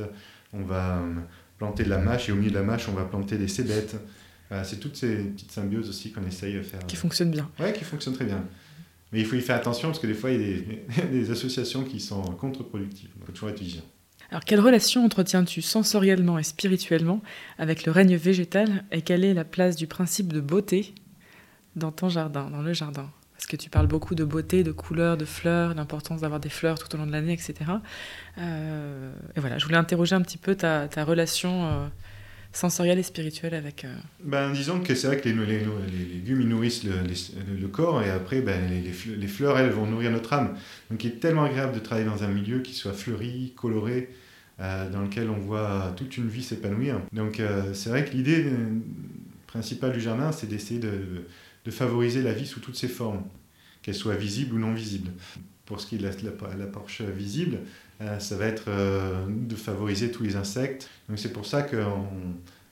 On va euh, planter de la mâche et au milieu de la mâche, on va planter des cébettes. C'est toutes ces petites symbioses aussi qu'on essaye de faire. Qui fonctionnent bien. Oui, qui fonctionnent très bien. Mais il faut y faire attention parce que des fois, il y a des, associations qui sont contre-productives. Il faut toujours être vigilant. Alors, quelle relation entretiens-tu sensoriellement et spirituellement avec le règne végétal et quelle est la place du principe de beauté dans ton jardin, dans le jardin? Parce que tu parles beaucoup de beauté, de couleurs, de fleurs, l'importance d'avoir des fleurs tout au long de l'année, etc. Euh, et voilà, je voulais interroger un petit peu ta, ta relation euh, sensorielle et spirituelle avec... Euh, ben, disons que c'est vrai que les, légumes, nourrissent le, corps, et après, ben, les, fleurs, elles, vont nourrir notre âme. Donc il est tellement agréable de travailler dans un milieu qui soit fleuri, coloré, dans lequel on voit toute une vie s'épanouir. Donc c'est vrai que l'idée principale du jardin, c'est d'essayer de favoriser la vie sous toutes ses formes, qu'elle soit visible ou non visible. Pour ce qui est de la, porche visible, euh, ça va être euh, de favoriser tous les insectes. Donc c'est pour ça qu'on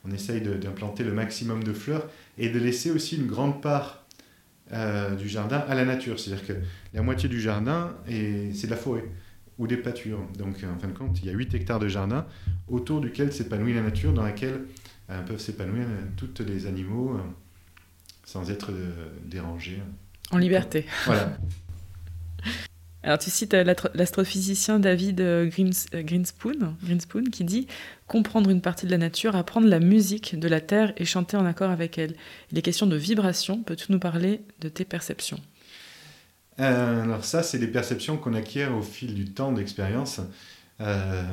on essaye d'implanter le maximum de fleurs et de laisser aussi une grande part euh, du jardin à la nature. C'est-à-dire que la moitié du jardin, c'est de la forêt ou des pâtures. Donc en fin de compte, il y a 8 hectares de jardin autour duquel s'épanouit la nature, dans laquelle peuvent s'épanouir tous les animaux sans être euh, dérangé. En liberté. Voilà. Alors tu cites euh, l'astrophysicien David euh, Greenspoon, Greenspoon qui dit comprendre une partie de la nature, apprendre la musique de la terre et chanter en accord avec elle. Il est question de vibration. Peux-tu nous parler de tes perceptions? Alors ça, c'est des perceptions qu'on acquiert au fil du temps d'expérience. Euh,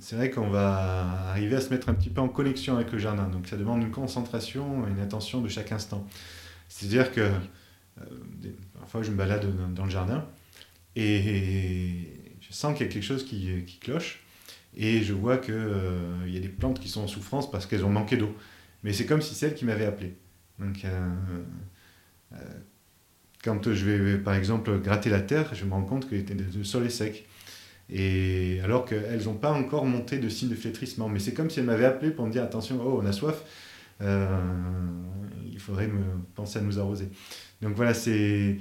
c'est vrai qu'on va arriver à se mettre un petit peu en connexion avec le jardin. Donc ça demande une concentration, une attention de chaque instant. C'est-à-dire que euh, parfois je me balade dans, le jardin et je sens qu'il y a quelque chose qui, qui cloche et je vois qu'il euh, y a des plantes qui sont en souffrance parce qu'elles ont manqué d'eau. Mais c'est comme si c'est elles qui m'avaient appelé. Donc quand je vais par exemple gratter la terre, je me rends compte que le sol est sec. Et alors qu'elles n'ont pas encore monté de signe de flétrissement. Mais c'est comme si elles m'avaient appelé pour me dire attention, oh, on a soif, euh, il faudrait penser à nous arroser. Donc voilà, c'est.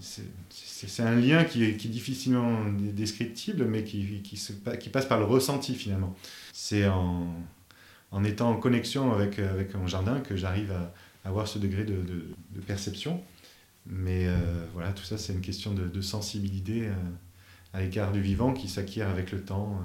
C'est un lien qui est, difficilement descriptible, mais qui, qui, se, qui, passe par le ressenti finalement. C'est en, en, étant en connexion avec, avec mon jardin que j'arrive à, avoir ce degré de, de, perception. Mais euh, voilà, tout ça, c'est une question de, sensibilité. Euh, à l'écart du vivant qui s'acquiert avec le temps.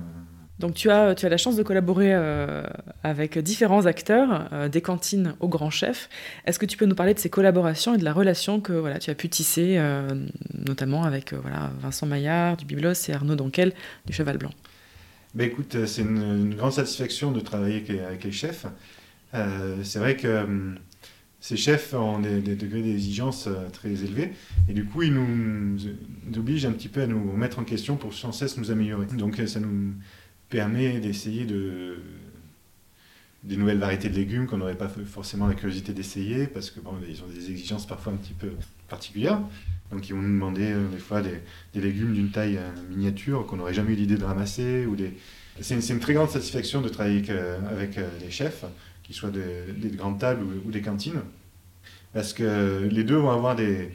Donc tu as, tu as la chance de collaborer euh, avec différents acteurs, euh, des cantines au grand chef. Est-ce que tu peux nous parler de ces collaborations et de la relation que voilà, tu as pu tisser, euh, notamment avec voilà, Vincent Maillard du Biblos et Arnaud Donquel du Cheval Blanc? Ben écoute, c'est une, grande satisfaction de travailler avec les chefs. c'est vrai que ces chefs ont des, degrés d'exigence très élevés et du coup ils nous, obligent un petit peu à nous mettre en question pour sans cesse nous améliorer. Donc ça nous permet d'essayer de des nouvelles variétés de légumes qu'on n'aurait pas forcément la curiosité d'essayer parce que bon, ils ont des exigences parfois un petit peu particulières. Donc ils vont nous demander euh, des fois des, légumes d'une taille miniature qu'on n'aurait jamais eu l'idée de ramasser. Ou des... C'est une, une, très grande satisfaction de travailler avec, avec les chefs qu'ils soient des, grandes tables ou, des cantines, parce que les deux vont avoir des,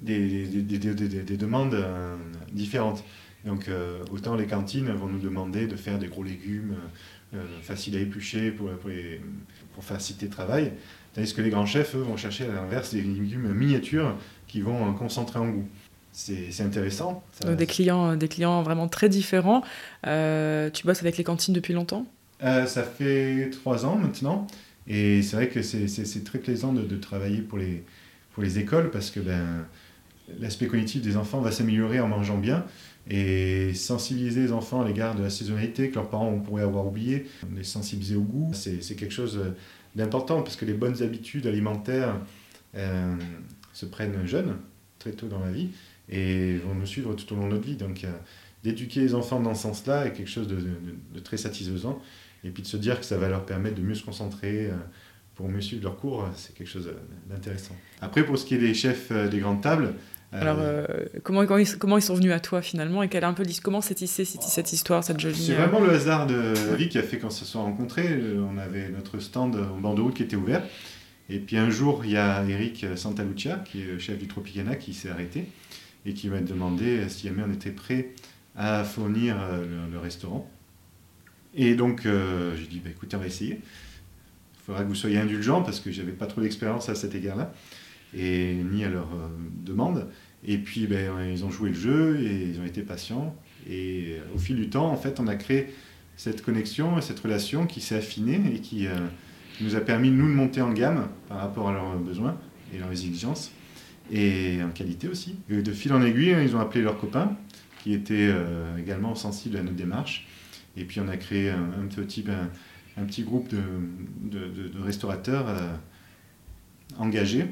des, des demandes euh, différentes. Donc euh, autant les cantines vont nous demander de faire des gros légumes euh, faciles à éplucher pour, pour, pour, faciliter le travail, tandis que les grands chefs, eux, vont chercher à l'inverse des légumes miniatures qui vont concentrer en goût c'est intéressant. Donc des clients, des clients vraiment très différents. tu bosses avec les cantines depuis longtemps? Euh, ça fait trois ans maintenant. Et c'est vrai que c'est très plaisant de, travailler pour les, pour les écoles parce que ben, l'aspect cognitif des enfants va s'améliorer en mangeant bien. Et sensibiliser les enfants à l'égard de la saisonnalité que leurs parents pourraient avoir oublié, les sensibiliser au goût, c'est quelque chose d'important parce que les bonnes habitudes alimentaires euh, se prennent jeunes, très tôt dans la vie, et vont nous suivre tout au long de notre vie. Donc, euh, d'éduquer les enfants dans ce sens-là est quelque chose de, très satisfaisant et puis de se dire que ça va leur permettre de mieux se concentrer euh, pour mieux suivre leurs cours, c'est quelque chose d'intéressant. Après, pour ce qui est des chefs des grandes tables, euh, alors, comment, comment, ils, comment, ils, sont venus à toi finalement et quelle un peu comment s'est tissée cette histoire, cette jolie C'est vraiment le hasard de vie qui a fait qu'on se soit rencontrés. On avait notre stand en bord de route qui était ouvert. Et puis un jour, il y a Eric Santalucia, qui est le chef du Tropicana, qui s'est arrêté et qui m'a demandé si jamais on était prêt à fournir le restaurant. Et donc, euh, j'ai dit, bah, écoutez, on va essayer. Il faudra que vous soyez indulgents parce que j'avais pas trop d'expérience à cet égard-là, et ni à leur euh, demande. Et puis, ben, ils ont joué le jeu et ils ont été patients. Et euh, au fil du temps, en fait, on a créé cette connexion, cette relation qui s'est affinée et qui nous a permis, nous, de monter en gamme par rapport à leurs besoins et leurs exigences, et en qualité aussi. de fil en aiguille, ils ont appelé leurs copains, qui étaient également sensibles à notre démarche. Et puis on a créé un, petit, un, petit groupe de, de, restaurateurs euh, engagés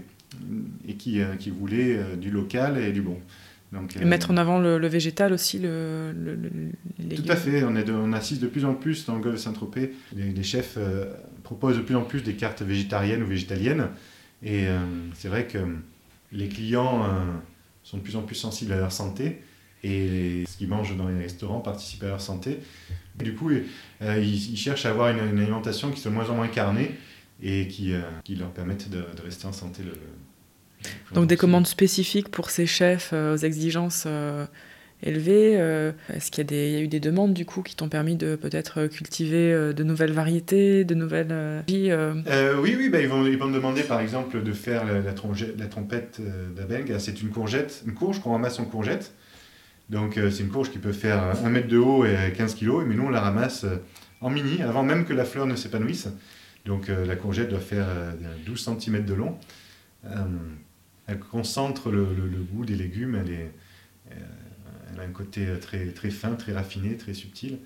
et qui, euh, qui voulaient euh, du local et du bon. Donc, et mettre en avant le, végétal aussi, le, Tout à fait, on, est on assiste de plus en plus dans le golfe Saint-Tropez. Les, chefs proposent de plus en plus des cartes végétariennes ou végétaliennes. Et c'est vrai que les clients sont de plus en plus sensibles à leur santé et ce qu'ils mangent dans les restaurants participe à leur santé. du coup, euh, ils, cherchent à avoir une, alimentation qui soit de moins en moins carnée et qui, euh, qui leur permette de, rester en santé. Le, Donc des commandes spécifiques pour ces chefs euh, aux exigences élevées. Est-ce qu'il y, y, a eu des demandes du coup qui t'ont permis de peut-être cultiver de nouvelles variétés, de nouvelles vies Oui, oui, bah, ils, vont, ils vont me demander par exemple de faire la, la, la trompette d'Abeng. C'est une courgette, une courge qu'on ramasse en courgette. Donc euh, c'est une courge qui peut faire 1 mètre de haut et 15 kg, mais nous on la ramasse euh, en mini avant même que la fleur ne s'épanouisse. Donc euh, la courgette doit faire 12 cm de long. Elle concentre le, goût des légumes, elle, elle, a un côté très, fin, très raffiné, très subtil.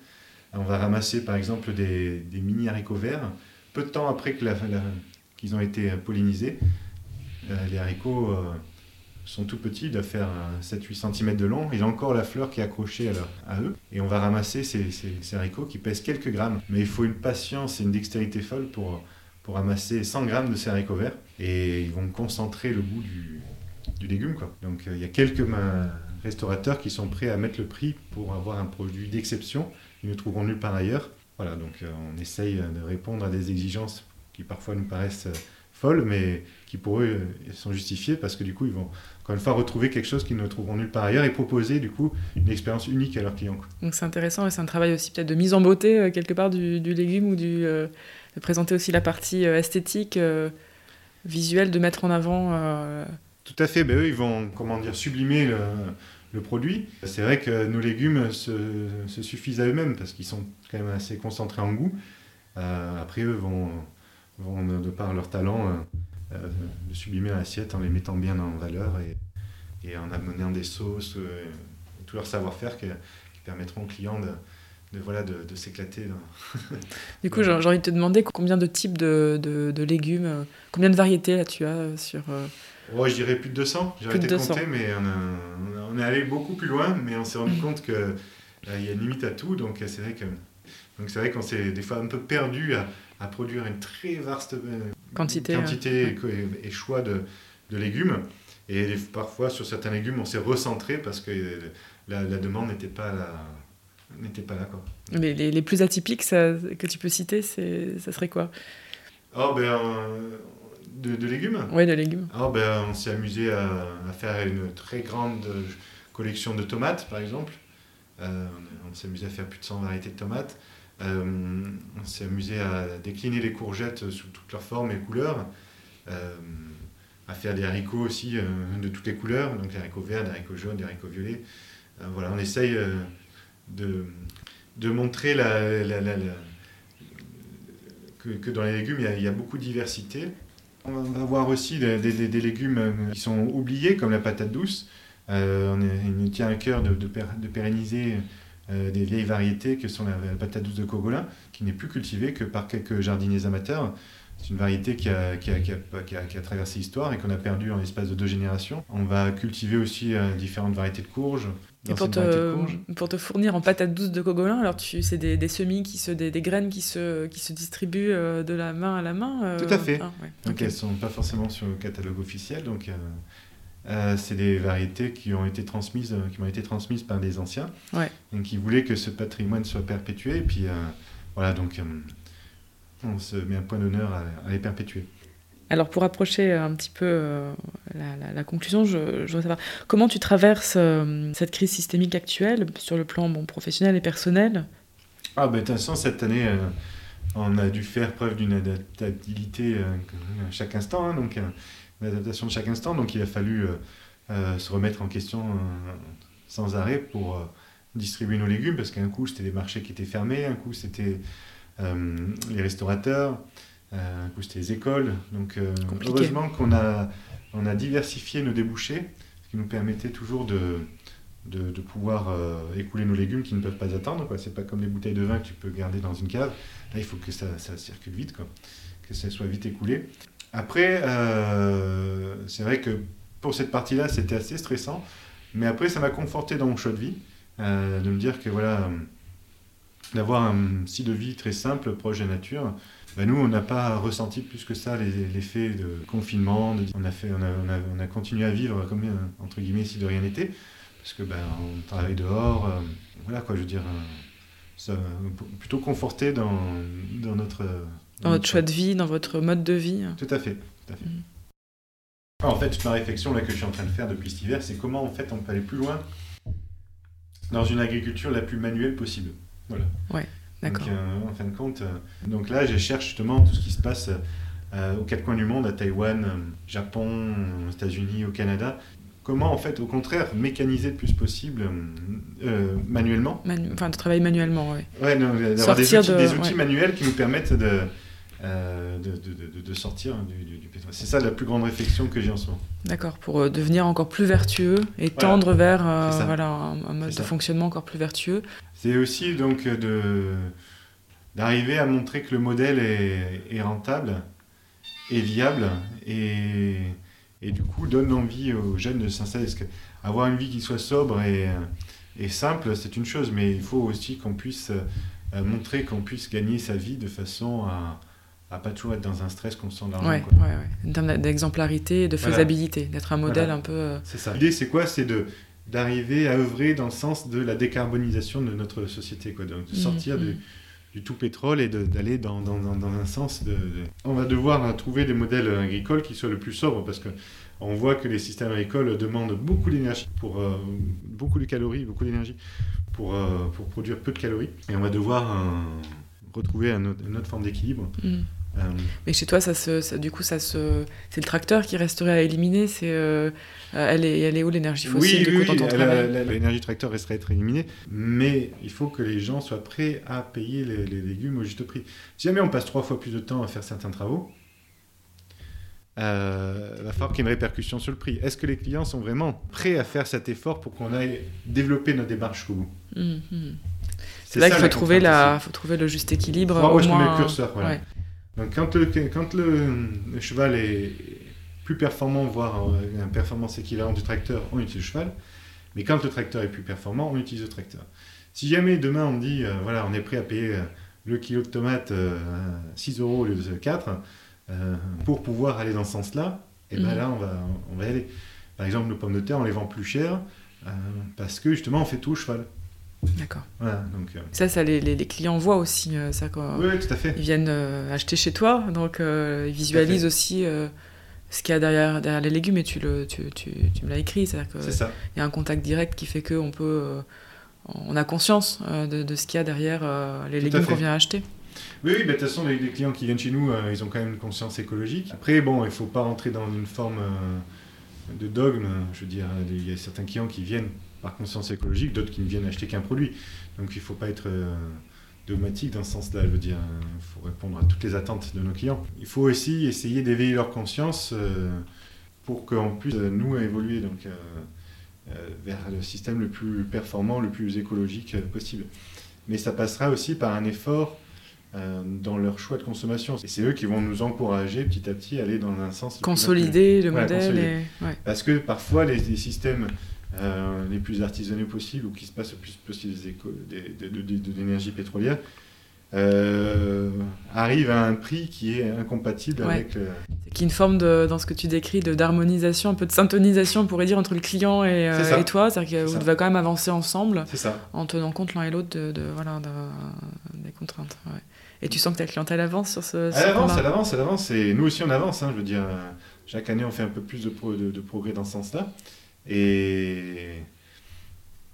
On va ramasser par exemple des, mini haricots verts, peu de temps après qu'ils ont été pollinisés. les haricots sont tout petits, ils doivent faire 7-8 cm de long. Ils ont encore la fleur qui est accrochée à, eux. Et on va ramasser ces, haricots qui pèsent quelques grammes. Mais il faut une patience et une dextérité folle pour, pour ramasser 100 grammes de ces haricots verts. Et ils vont concentrer le goût du, légume. Quoi. Donc euh, il y a quelques restaurateurs qui sont prêts à mettre le prix pour avoir un produit d'exception. Ils ne trouveront nulle part ailleurs. Voilà, donc euh, on essaye de répondre à des exigences qui parfois nous paraissent euh, folles, mais qui pour eux sont justifiées parce que du coup ils vont encore une fois, retrouver quelque chose qu'ils ne trouveront nulle part ailleurs et proposer du coup une expérience unique à leurs clients. Donc c'est intéressant et c'est un travail aussi peut-être de mise en beauté quelque part du, légume ou de présenter aussi la partie euh, visuelle, de mettre en avant. Tout à fait, ben eux ils vont comment dire, sublimer le produit. C'est vrai que nos légumes se, suffisent à eux-mêmes parce qu'ils sont quand même assez concentrés en goût. après, eux vont, vont, de par leur talent, de sublimer l'assiette en les mettant bien en valeur et, et en amenant des sauces, et tout leur savoir-faire qui, qui permettront aux clients de, de, voilà, de, de s'éclater. du coup, j'ai envie de te demander combien de types de, de, légumes, euh, combien de variétés là tu as euh, sur. Euh, oh, je dirais plus de 200. J'ai arrêté de compter, mais on, on, est allé beaucoup plus loin, mais on s'est rendu compte qu'il il y a une limite à tout. Donc c'est vrai que donc c'est vrai qu'on s'est des fois un peu perdu à, à produire une très vaste quantité, quantité et, choix de, de légumes. Et parfois, sur certains légumes, on s'est recentré parce que la, la demande n'était pas la, n'était pas. Mais les, les plus atypiques ça, que tu peux citer, c'est, ça serait quoi? Oh, ben, de, de, légumes Oui, de légumes. Oh, ben, on s'est amusé à, à, faire une très grande collection de tomates, par exemple. Euh, on s'est amusé à faire plus de 100 variétés de tomates. Euh, on s'est amusé à décliner les courgettes sous toutes leurs formes et couleurs. Euh, à faire des haricots aussi de toutes les couleurs, donc des haricots verts, des haricots jaunes, des haricots violets. voilà, on essaye de, de montrer la, que, que, dans les légumes, il y, a, beaucoup de diversité. On va voir aussi des, des, légumes qui sont oubliés, comme la patate douce. Euh, on il nous tient à cœur de, de, pérenniser euh, des vieilles variétés que sont la, patate douce de Cogolin, qui n'est plus cultivée que par quelques jardiniers amateurs. C'est une variété qui a, qui, a, qui, a, traversé l'histoire et qu'on a perdu en l'espace de deux générations. On va cultiver aussi euh, différentes variétés de courges, et pour te, pour te fournir en patates douces de cogolin, alors tu, c'est des, des, semis, qui se, des, des, graines qui se, qui se distribuent euh, de la main à la main euh, Tout à fait. Ah, donc elles ne sont pas forcément sur le catalogue officiel. Donc euh, c'est des variétés qui ont été transmises, qui m'ont été transmises par des anciens. Ouais. Et qui voulaient que ce patrimoine soit perpétué. Et puis voilà, donc on se met un point d'honneur à, à les perpétuer. Alors pour approcher un petit peu euh, la, conclusion, je, voudrais savoir comment tu traverses euh, cette crise systémique actuelle sur le plan professionnel et personnel? Ah ben de toute façon cette année euh, on a dû faire preuve d'une adaptabilité à chaque instant, hein, donc une adaptation de chaque instant, donc il a fallu se remettre en question sans arrêt pour distribuer nos légumes parce qu'un coup c'était les marchés qui étaient fermés, un coup c'était les restaurateurs. Euh, c'était les écoles. Donc, euh, heureusement qu'on a, on a diversifié nos débouchés, ce qui nous permettait toujours de, de, de pouvoir euh, écouler nos légumes qui ne peuvent pas attendre. Ce n'est pas comme les bouteilles de vin que tu peux garder dans une cave. Là, il faut que ça, ça circule vite, quoi. que ça soit vite écoulé. Après, euh, c'est vrai que pour cette partie-là, c'était assez stressant. Mais après, ça m'a conforté dans mon choix de vie, euh, de me dire que voilà, d'avoir un style de vie très simple, proche de la nature, bah, nous, on n'a pas ressenti plus que ça l'effet de confinement. on, a fait, on, a, on, a, on, a, continué à vivre comme, euh, entre guillemets, si de rien n'était. Parce que ben, on travaille dehors. Euh, voilà quoi, je veux dire. Euh, ça, plutôt conforté dans, dans notre. Dans, votre choix de vie, dans votre mode de vie. Tout à fait. Tout à fait. Mm. en fait, toute ma réflexion là, que je suis en train de faire depuis cet hiver, c'est comment en fait on peut aller plus loin dans une agriculture la plus manuelle possible. Voilà. Ouais. Donc, euh, en fin de compte, euh, donc là, je cherche justement tout ce qui se passe euh, aux quatre coins du monde, à Taïwan, Japon, aux États-Unis, au Canada. Comment, en fait, au contraire, mécaniser le plus possible manuellement? Enfin, de travailler manuellement, oui. Ouais, d'avoir des outils, des outils manuels qui nous permettent de, de, de, de, sortir du, du, pétrole. C'est ça la plus grande réflexion que j'ai en ce moment. D'accord, pour devenir encore plus vertueux et tendre vers voilà, un, un mode de fonctionnement encore plus vertueux. C'est aussi donc de d'arriver à montrer que le modèle est, est rentable et viable et, et, du coup donne envie aux jeunes de s'installer. Parce avoir une vie qui soit sobre et, et simple, c'est une chose, mais il faut aussi qu'on puisse euh, montrer qu'on puisse gagner sa vie de façon à, à pas toujours être dans un stress constant d'argent. Ouais, ouais, ouais. En termes d'exemplarité, de faisabilité, d'être un modèle un peu. Euh, c'est ça. L'idée, c'est quoi? C'est de d'arriver à œuvrer dans le sens de la décarbonisation de notre société, quoi, de, de sortir mmh, du, tout pétrole et d'aller dans, dans, dans, un sens de, On va devoir trouver des modèles agricoles qui soient le plus sobres parce que on voit que les systèmes agricoles demandent beaucoup d'énergie, pour euh, beaucoup de calories, beaucoup d'énergie pour, euh, pour produire peu de calories. Et on va devoir retrouver une autre, forme d'équilibre. Mmh. Euh, Mais chez toi, ça se, ça- du coup, ça se, c'est le tracteur qui resterait à éliminer. C'est, euh, euh, elle est, elle est où l'énergie fossile oui, l'énergie tracteur resterait à être éliminée, mais il faut que les gens soient prêts à payer les, les légumes au juste prix. Si jamais on passe trois fois plus de temps à faire certains travaux, euh, il va falloir qu'il y ait une répercussion sur le prix. Est-ce que les clients sont vraiment prêts à faire cet effort pour qu'on aille développer notre démarche jusqu'au bout? Mhm. C'est là qu'il faut trouver, la, faut trouver le juste équilibre. Où au met moins- le curseur, voilà. ouais. Donc quand le, quand le, le cheval est plus performant, voire euh, une performance équivalente du tracteur, on utilise le cheval. Mais quand le tracteur est plus performant, on utilise le tracteur. Si jamais demain on dit, euh, voilà, on est prêt à payer euh, le kilo de tomates euh, 6 euros au lieu de 4, euh, pour pouvoir aller dans ce sens-là, et ben Mhm. là on va, on va y aller. Par exemple, nos pommes de terre, on les vend plus cher parce que justement on fait tout au cheval. D'accord. Voilà, donc, euh, Ça, ça les, les- les clients voient aussi. euh, ça, quoi. oui, oui, tout à fait. Ils viennent euh, acheter chez toi, donc ils visualisent aussi ce qu'il y a derrière, derrière les légumes et tu, le, tu, tu, tu me l'as écrit. C'est-à-dire qu'il y a un contact direct qui fait qu'on peut. on a conscience de, de ce qu'il y a derrière les Tout légumes qu'on vient acheter. Oui, oui, bah, de toute façon, les, les clients qui viennent chez nous, ils ont quand même une conscience écologique. Après, bon, il ne faut pas rentrer dans une forme de dogme. Je veux dire, il y a certains clients qui viennent par conscience écologique, d'autres qui ne viennent acheter qu'un produit. Donc, il ne faut pas être euh, dogmatique dans ce sens-là. Je veux dire, il faut répondre à toutes les attentes de nos clients. Il faut aussi essayer d'éveiller leur conscience euh, pour qu'on puisse, euh, nous, évoluer donc, vers le système le plus performant, le plus écologique possible. Mais ça passera aussi par un effort dans leur choix de consommation. Et c'est eux qui vont nous encourager petit à petit à aller dans un sens... le plus Consolider le Ouais, modèle. consolider. Et... Ouais. parce que parfois, les, les systèmes euh, les plus artisanaux possibles ou qui se passent le plus possible de, de- de- de l'énergie pétrolière euh, arrivent à un prix qui est incompatible Ouais. avec. euh, y a une forme, de, dans ce que tu décris, d'harmonisation, un peu de syntonisation, on pourrait dire, entre le client et, euh, et toi. C'est-à-dire que vous ça. devez quand même avancer ensemble ça. en tenant compte l'un et l'autre de, de- voilà, de- des contraintes. ouais. Et tu sens que ta clientèle avance sur ce, ce Elle avance, elle avance, elle avance. Et nous aussi, on avance. hein, je veux dire, euh, chaque année, on fait un peu plus de, pro- de- de progrès dans ce sens-là. Et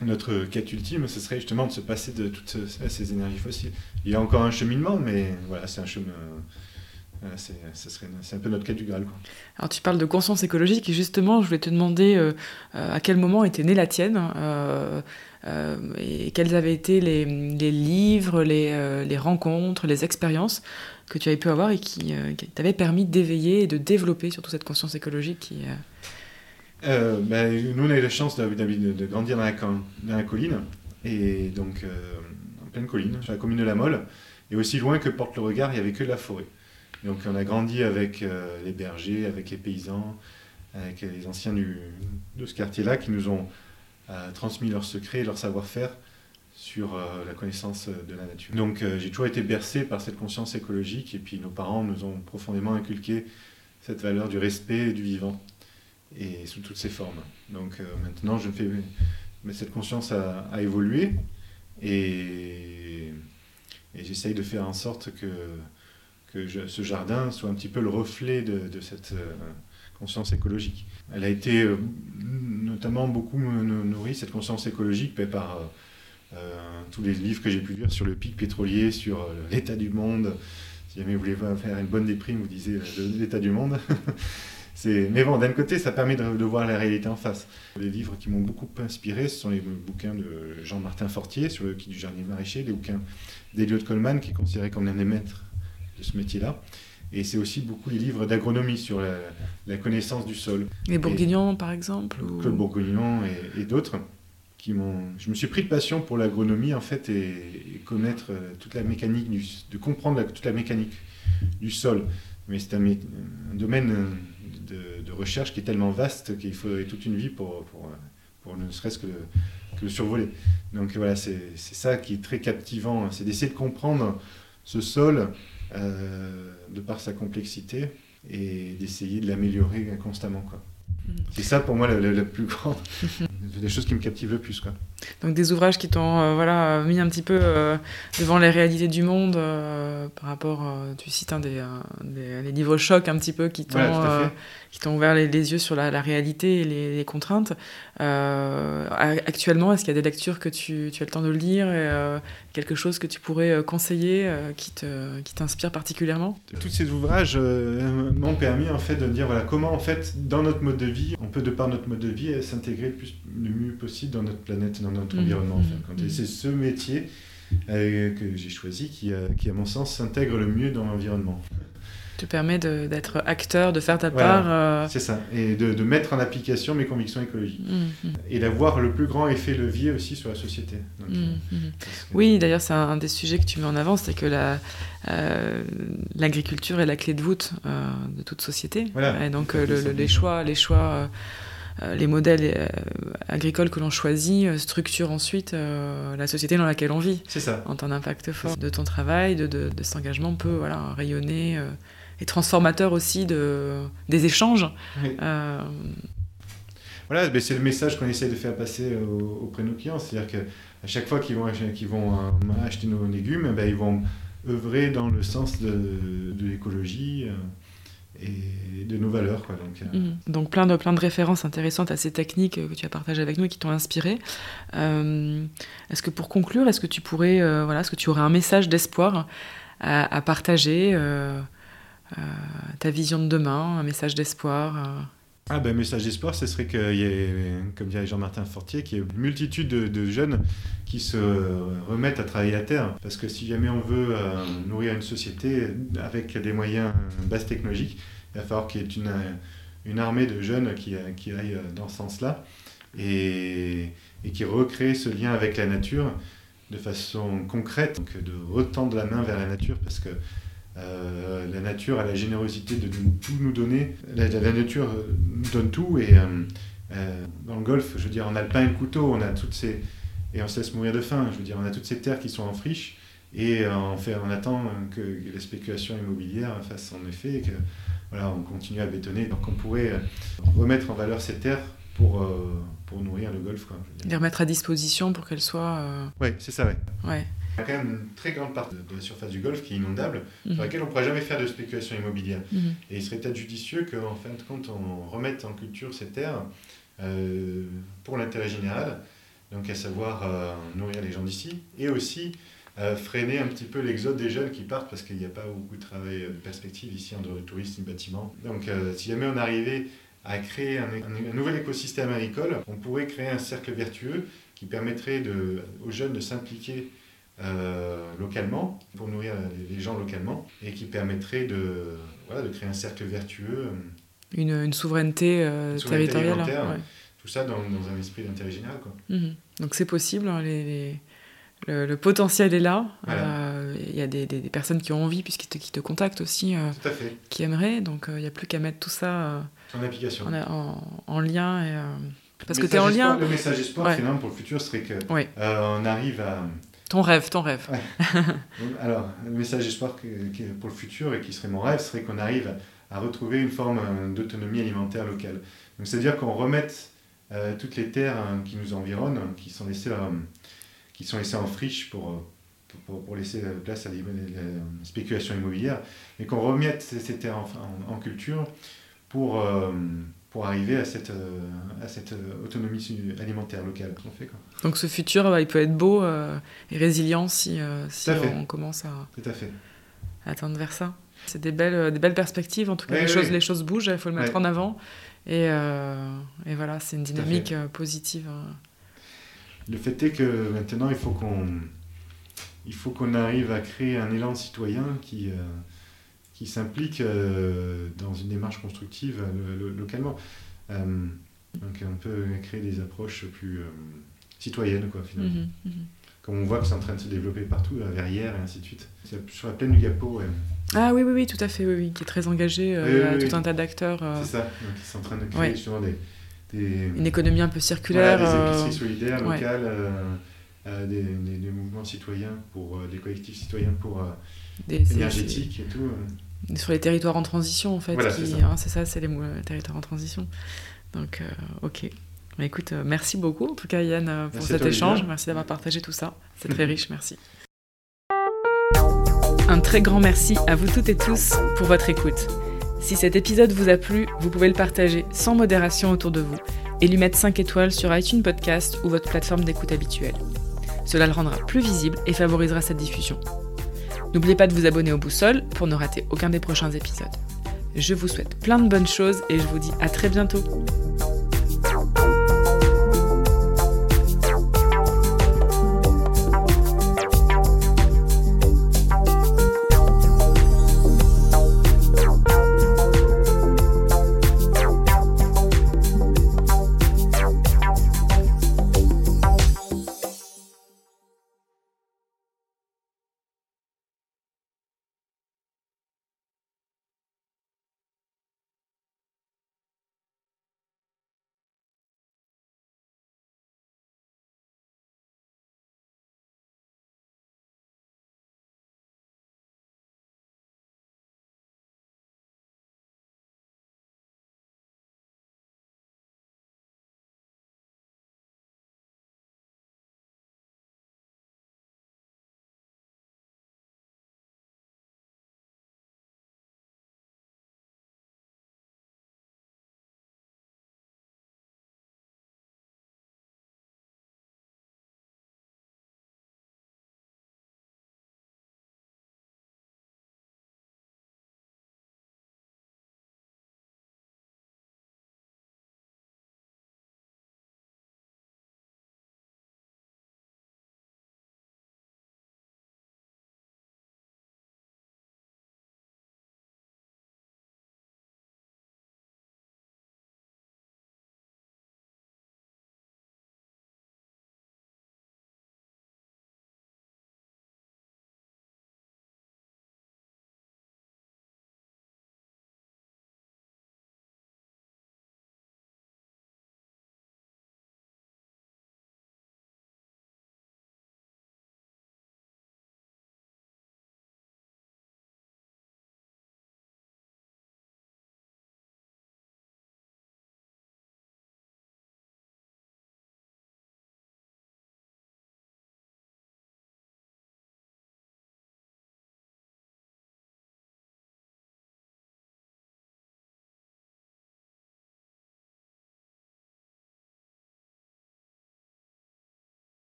notre quête ultime, ce serait justement de se passer de toutes ce- ces énergies fossiles. Il y a encore un cheminement, mais voilà, c'est un chemin. ce serait, c'est un peu notre quête du Graal. Alors tu parles de conscience écologique et justement je voulais te demander euh, euh, à quel moment était née la tienne euh, euh, et quels avaient été les, livres, les, euh, rencontres, les expériences que tu avais pu avoir et qui, euh, qui t'avaient permis d'éveiller et de développer surtout cette conscience écologique qui... euh, ben, nous, on a eu la chance de, de- grandir dans la, dans la colline, et donc euh, en pleine colline, sur la commune de La Molle, et aussi loin que porte le regard, il n'y avait que de la forêt. Donc on a grandi avec euh, les bergers, avec les paysans, avec les anciens de ce quartier-là qui nous ont transmis leurs secrets, leur savoir-faire sur la connaissance de la nature. Donc j'ai toujours été bercé par cette conscience écologique, et puis nos parents nous ont profondément inculqué cette valeur du respect et du vivant et sous toutes ses formes. Donc euh, maintenant, je fais, mais cette conscience a, a évolué et, j'essaye de faire en sorte que, que ce jardin soit un petit peu le reflet de, cette euh, conscience écologique. Elle a été euh, notamment beaucoup nou- nourrie, cette conscience écologique, ben, par tous les livres que j'ai pu lire sur le pic pétrolier, sur l'état du monde. Si jamais vous voulez faire une bonne déprime, vous euh, l'état du monde. Mais bon, d'un côté, ça permet de, de voir la réalité en face. Les livres qui m'ont beaucoup inspiré, ce sont les bouquins de Jean-Martin Fortier sur le quai du jardin maraîcher, les bouquins d'Eliot Coleman, qui est considéré comme l'un des maîtres de ce métier-là. Et c'est aussi beaucoup les livres d'agronomie sur la, la connaissance du sol. Les Bourguignons par exemple ou... Claude Bourguignon et, et d'autres qui. Je me suis pris de passion pour l'agronomie en fait et, et connaître euh, toute la mécanique du, de comprendre la- toute la mécanique du sol. Mais c'est un domaine euh, de, recherche qui est tellement vaste qu'il faudrait toute une vie pour, ne serait-ce que, le- survoler. Donc voilà, c'est ça qui est très captivant, c'est d'essayer de comprendre ce sol euh, de par sa complexité et d'essayer de l'améliorer constamment. Mhm. C'est ça pour moi la, la- la plus grande des choses qui me captivent le plus. Quoi. Donc des ouvrages qui t'ont euh, voilà, mis un petit peu euh, devant les réalités du monde euh, par rapport, tu cites un des, des, les livres chocs un petit peu qui t'ont qui t'ont ouvert les, yeux sur la, la réalité et les, les contraintes. Actuellement, est-ce qu'il y a des lectures que tu, tu, as le temps de lire et quelque chose que tu pourrais conseiller qui, t'inspire particulièrement? Tous ces ouvrages m'ont permis en fait de me dire voilà comment en fait dans notre mode de vie, on peut de par notre mode de vie s'intégrer le, le mieux possible dans notre planète, dans notre mmh. environnement. Mmh. C'est ce métier euh, que j'ai choisi qui, euh, qui, à mon sens, s'intègre le mieux dans l'environnement. Te permet d'être acteur, de faire ta part. Euh, C'est ça, et de, de, mettre en application mes convictions écologiques. Mmh, et d'avoir le plus grand effet levier aussi sur la société. Oui, d'ailleurs, c'est un, des sujets que tu mets en avant, c'est que l'agriculture est la clé de voûte de toute société. Et donc, les choix, les choix euh, les modèles euh, agricoles que l'on choisit euh, structurent ensuite la société dans laquelle on vit. C'est ça. En un impact fort de ton travail, de, de, cet engagement peut voilà, rayonner et transformateur aussi de, des échanges. Voilà, ben, c'est le message qu'on essaie de faire passer auprès de nos clients. C'est-à-dire qu'à chaque fois qu'ils vont, qu'ils vont acheter nos légumes, ben, ils vont œuvrer dans le sens de, de l'écologie et de nos valeurs. Quoi, donc, euh. mhm. donc, plein, de, plein de références intéressantes à ces techniques que tu as partagées avec nous et qui t'ont inspiré. Euh, est-ce que pour conclure, est-ce que tu pourrais, euh, voilà, est-ce que tu aurais un message d'espoir à, à partager, ta vision de demain, un message d'espoir ah ben, message d'espoir, ce serait qu'il y ait, comme dirait Jean-Martin Fortier, qu'il y ait une multitude de, jeunes qui se remettent à travailler la terre. Parce que si jamais on veut nourrir une société avec des moyens basse technologiques, il va falloir qu'il y ait une, armée de jeunes qui, qui aillent dans ce sens-là et, qui recréent ce lien avec la nature de façon concrète, donc de retendre la main vers la nature parce que euh, la nature a la générosité de tout nous donner. La, nature nous donne tout et euh, euh, dans le golf, je veux dire, on a le pain et le couteau, on a toutes ces et on se laisse mourir de faim. Je veux dire, on a toutes ces terres qui sont en friche et on, fait, on attend que la spéculation immobilière fasse son effet et que voilà, on continue à bétonner. Donc on pourrait euh, remettre en valeur ces terres pour, euh, pour nourrir le golf. Quoi, Les remettre à disposition pour qu'elles soient... Euh, oui, c'est ça, ouais. ouais. Il y a quand même une très grande partie de la surface du golf qui est inondable, sur mhm. laquelle on ne pourra jamais faire de spéculation immobilière. Mhm. Et il serait peut-être judicieux qu'en fin de compte, on remette en culture ces terres pour l'intérêt général, donc à savoir nourrir les gens d'ici, et aussi freiner un petit peu l'exode des jeunes qui partent parce qu'il n'y a pas beaucoup de travail de perspective ici en dehors du tourisme, du bâtiment. Donc euh, si jamais on arrivait à créer un, nouvel écosystème agricole, on pourrait créer un cercle vertueux qui permettrait de, aux jeunes de s'impliquer euh, localement, pour nourrir les, gens localement, et qui permettrait de, voilà, de créer un cercle vertueux. Une, une souveraineté, euh, territoriale. Tout ça dans, dans un esprit d'intérêt général. Quoi. Mhm. Donc c'est possible, hein, les le, potentiel est là. Euh, il y a des, des, personnes qui ont envie, puisqu'ils te, qui te contactent aussi, euh, qui aimeraient. Donc il euh, n'y a plus qu'à mettre tout ça en, application. En, en, lien. Et, parce que tu es en lien. Le message espoir, finalement, pour le futur, serait que on arrive à. Ton rêve, ton rêve. Alors, le message espoir pour le futur et qui serait mon rêve serait qu'on arrive à retrouver une forme d'autonomie alimentaire locale. Donc, c'est-à-dire qu'on remette toutes les terres qui nous environnent, qui sont laissées qui sont laissés en friche pour, euh, pour, pour laisser place à la spéculation immobilière, mais qu'on remette ces, terres en, en, culture pour, euh, pour arriver à cette, euh, à cette autonomie alimentaire locale qu'on fait. Quoi? Donc ce futur, bah, il peut être beau et résilient si, si on commence à, Tout à, fait. à atteindre vers ça. C'est des belles, des belles perspectives, en tout cas, les, choses, les choses bougent, il faut le mettre en avant. Et, et voilà, c'est une dynamique positive. Hein. Le fait est que maintenant, il faut qu'on il faut qu'on arrive à créer un élan citoyen qui, euh, qui s'implique euh, dans une démarche constructive euh, localement. donc on peut créer des approches plus citoyennes, quoi, finalement. Mhm, mhm. Comme on voit que c'est en train de se développer partout, à Verrières et ainsi de suite. Sur la plaine du Gapo. Ah oui, oui, oui, tout à fait, oui, oui, qui est très engagé, oui, tout un tas d'acteurs. C'est ça, donc ils sont en train de créer justement des une économie un peu circulaire. des euh, épiceries solidaires locales, euh, euh, des, des, mouvements citoyens, pour, des collectifs citoyens pour des, énergétiques et tout. Sur les territoires en transition, en fait. Voilà, c'est ça, hein, c'est ça, c'est les territoires en transition. Donc, ok. Mais écoute, euh, merci beaucoup en tout cas Yann euh, pour Merci cet échange. Merci d'avoir partagé tout ça. C'est très riche, merci. Un très grand merci à vous toutes et tous pour votre écoute. Si cet épisode vous a plu, vous pouvez le partager sans modération autour de vous et lui mettre 5 étoiles sur iTunes Podcast ou votre plateforme d'écoute habituelle. Cela le rendra plus visible et favorisera cette diffusion. N'oubliez pas de vous abonner au Boussole pour ne rater aucun des prochains épisodes. Je vous souhaite plein de bonnes choses et je vous dis à très bientôt.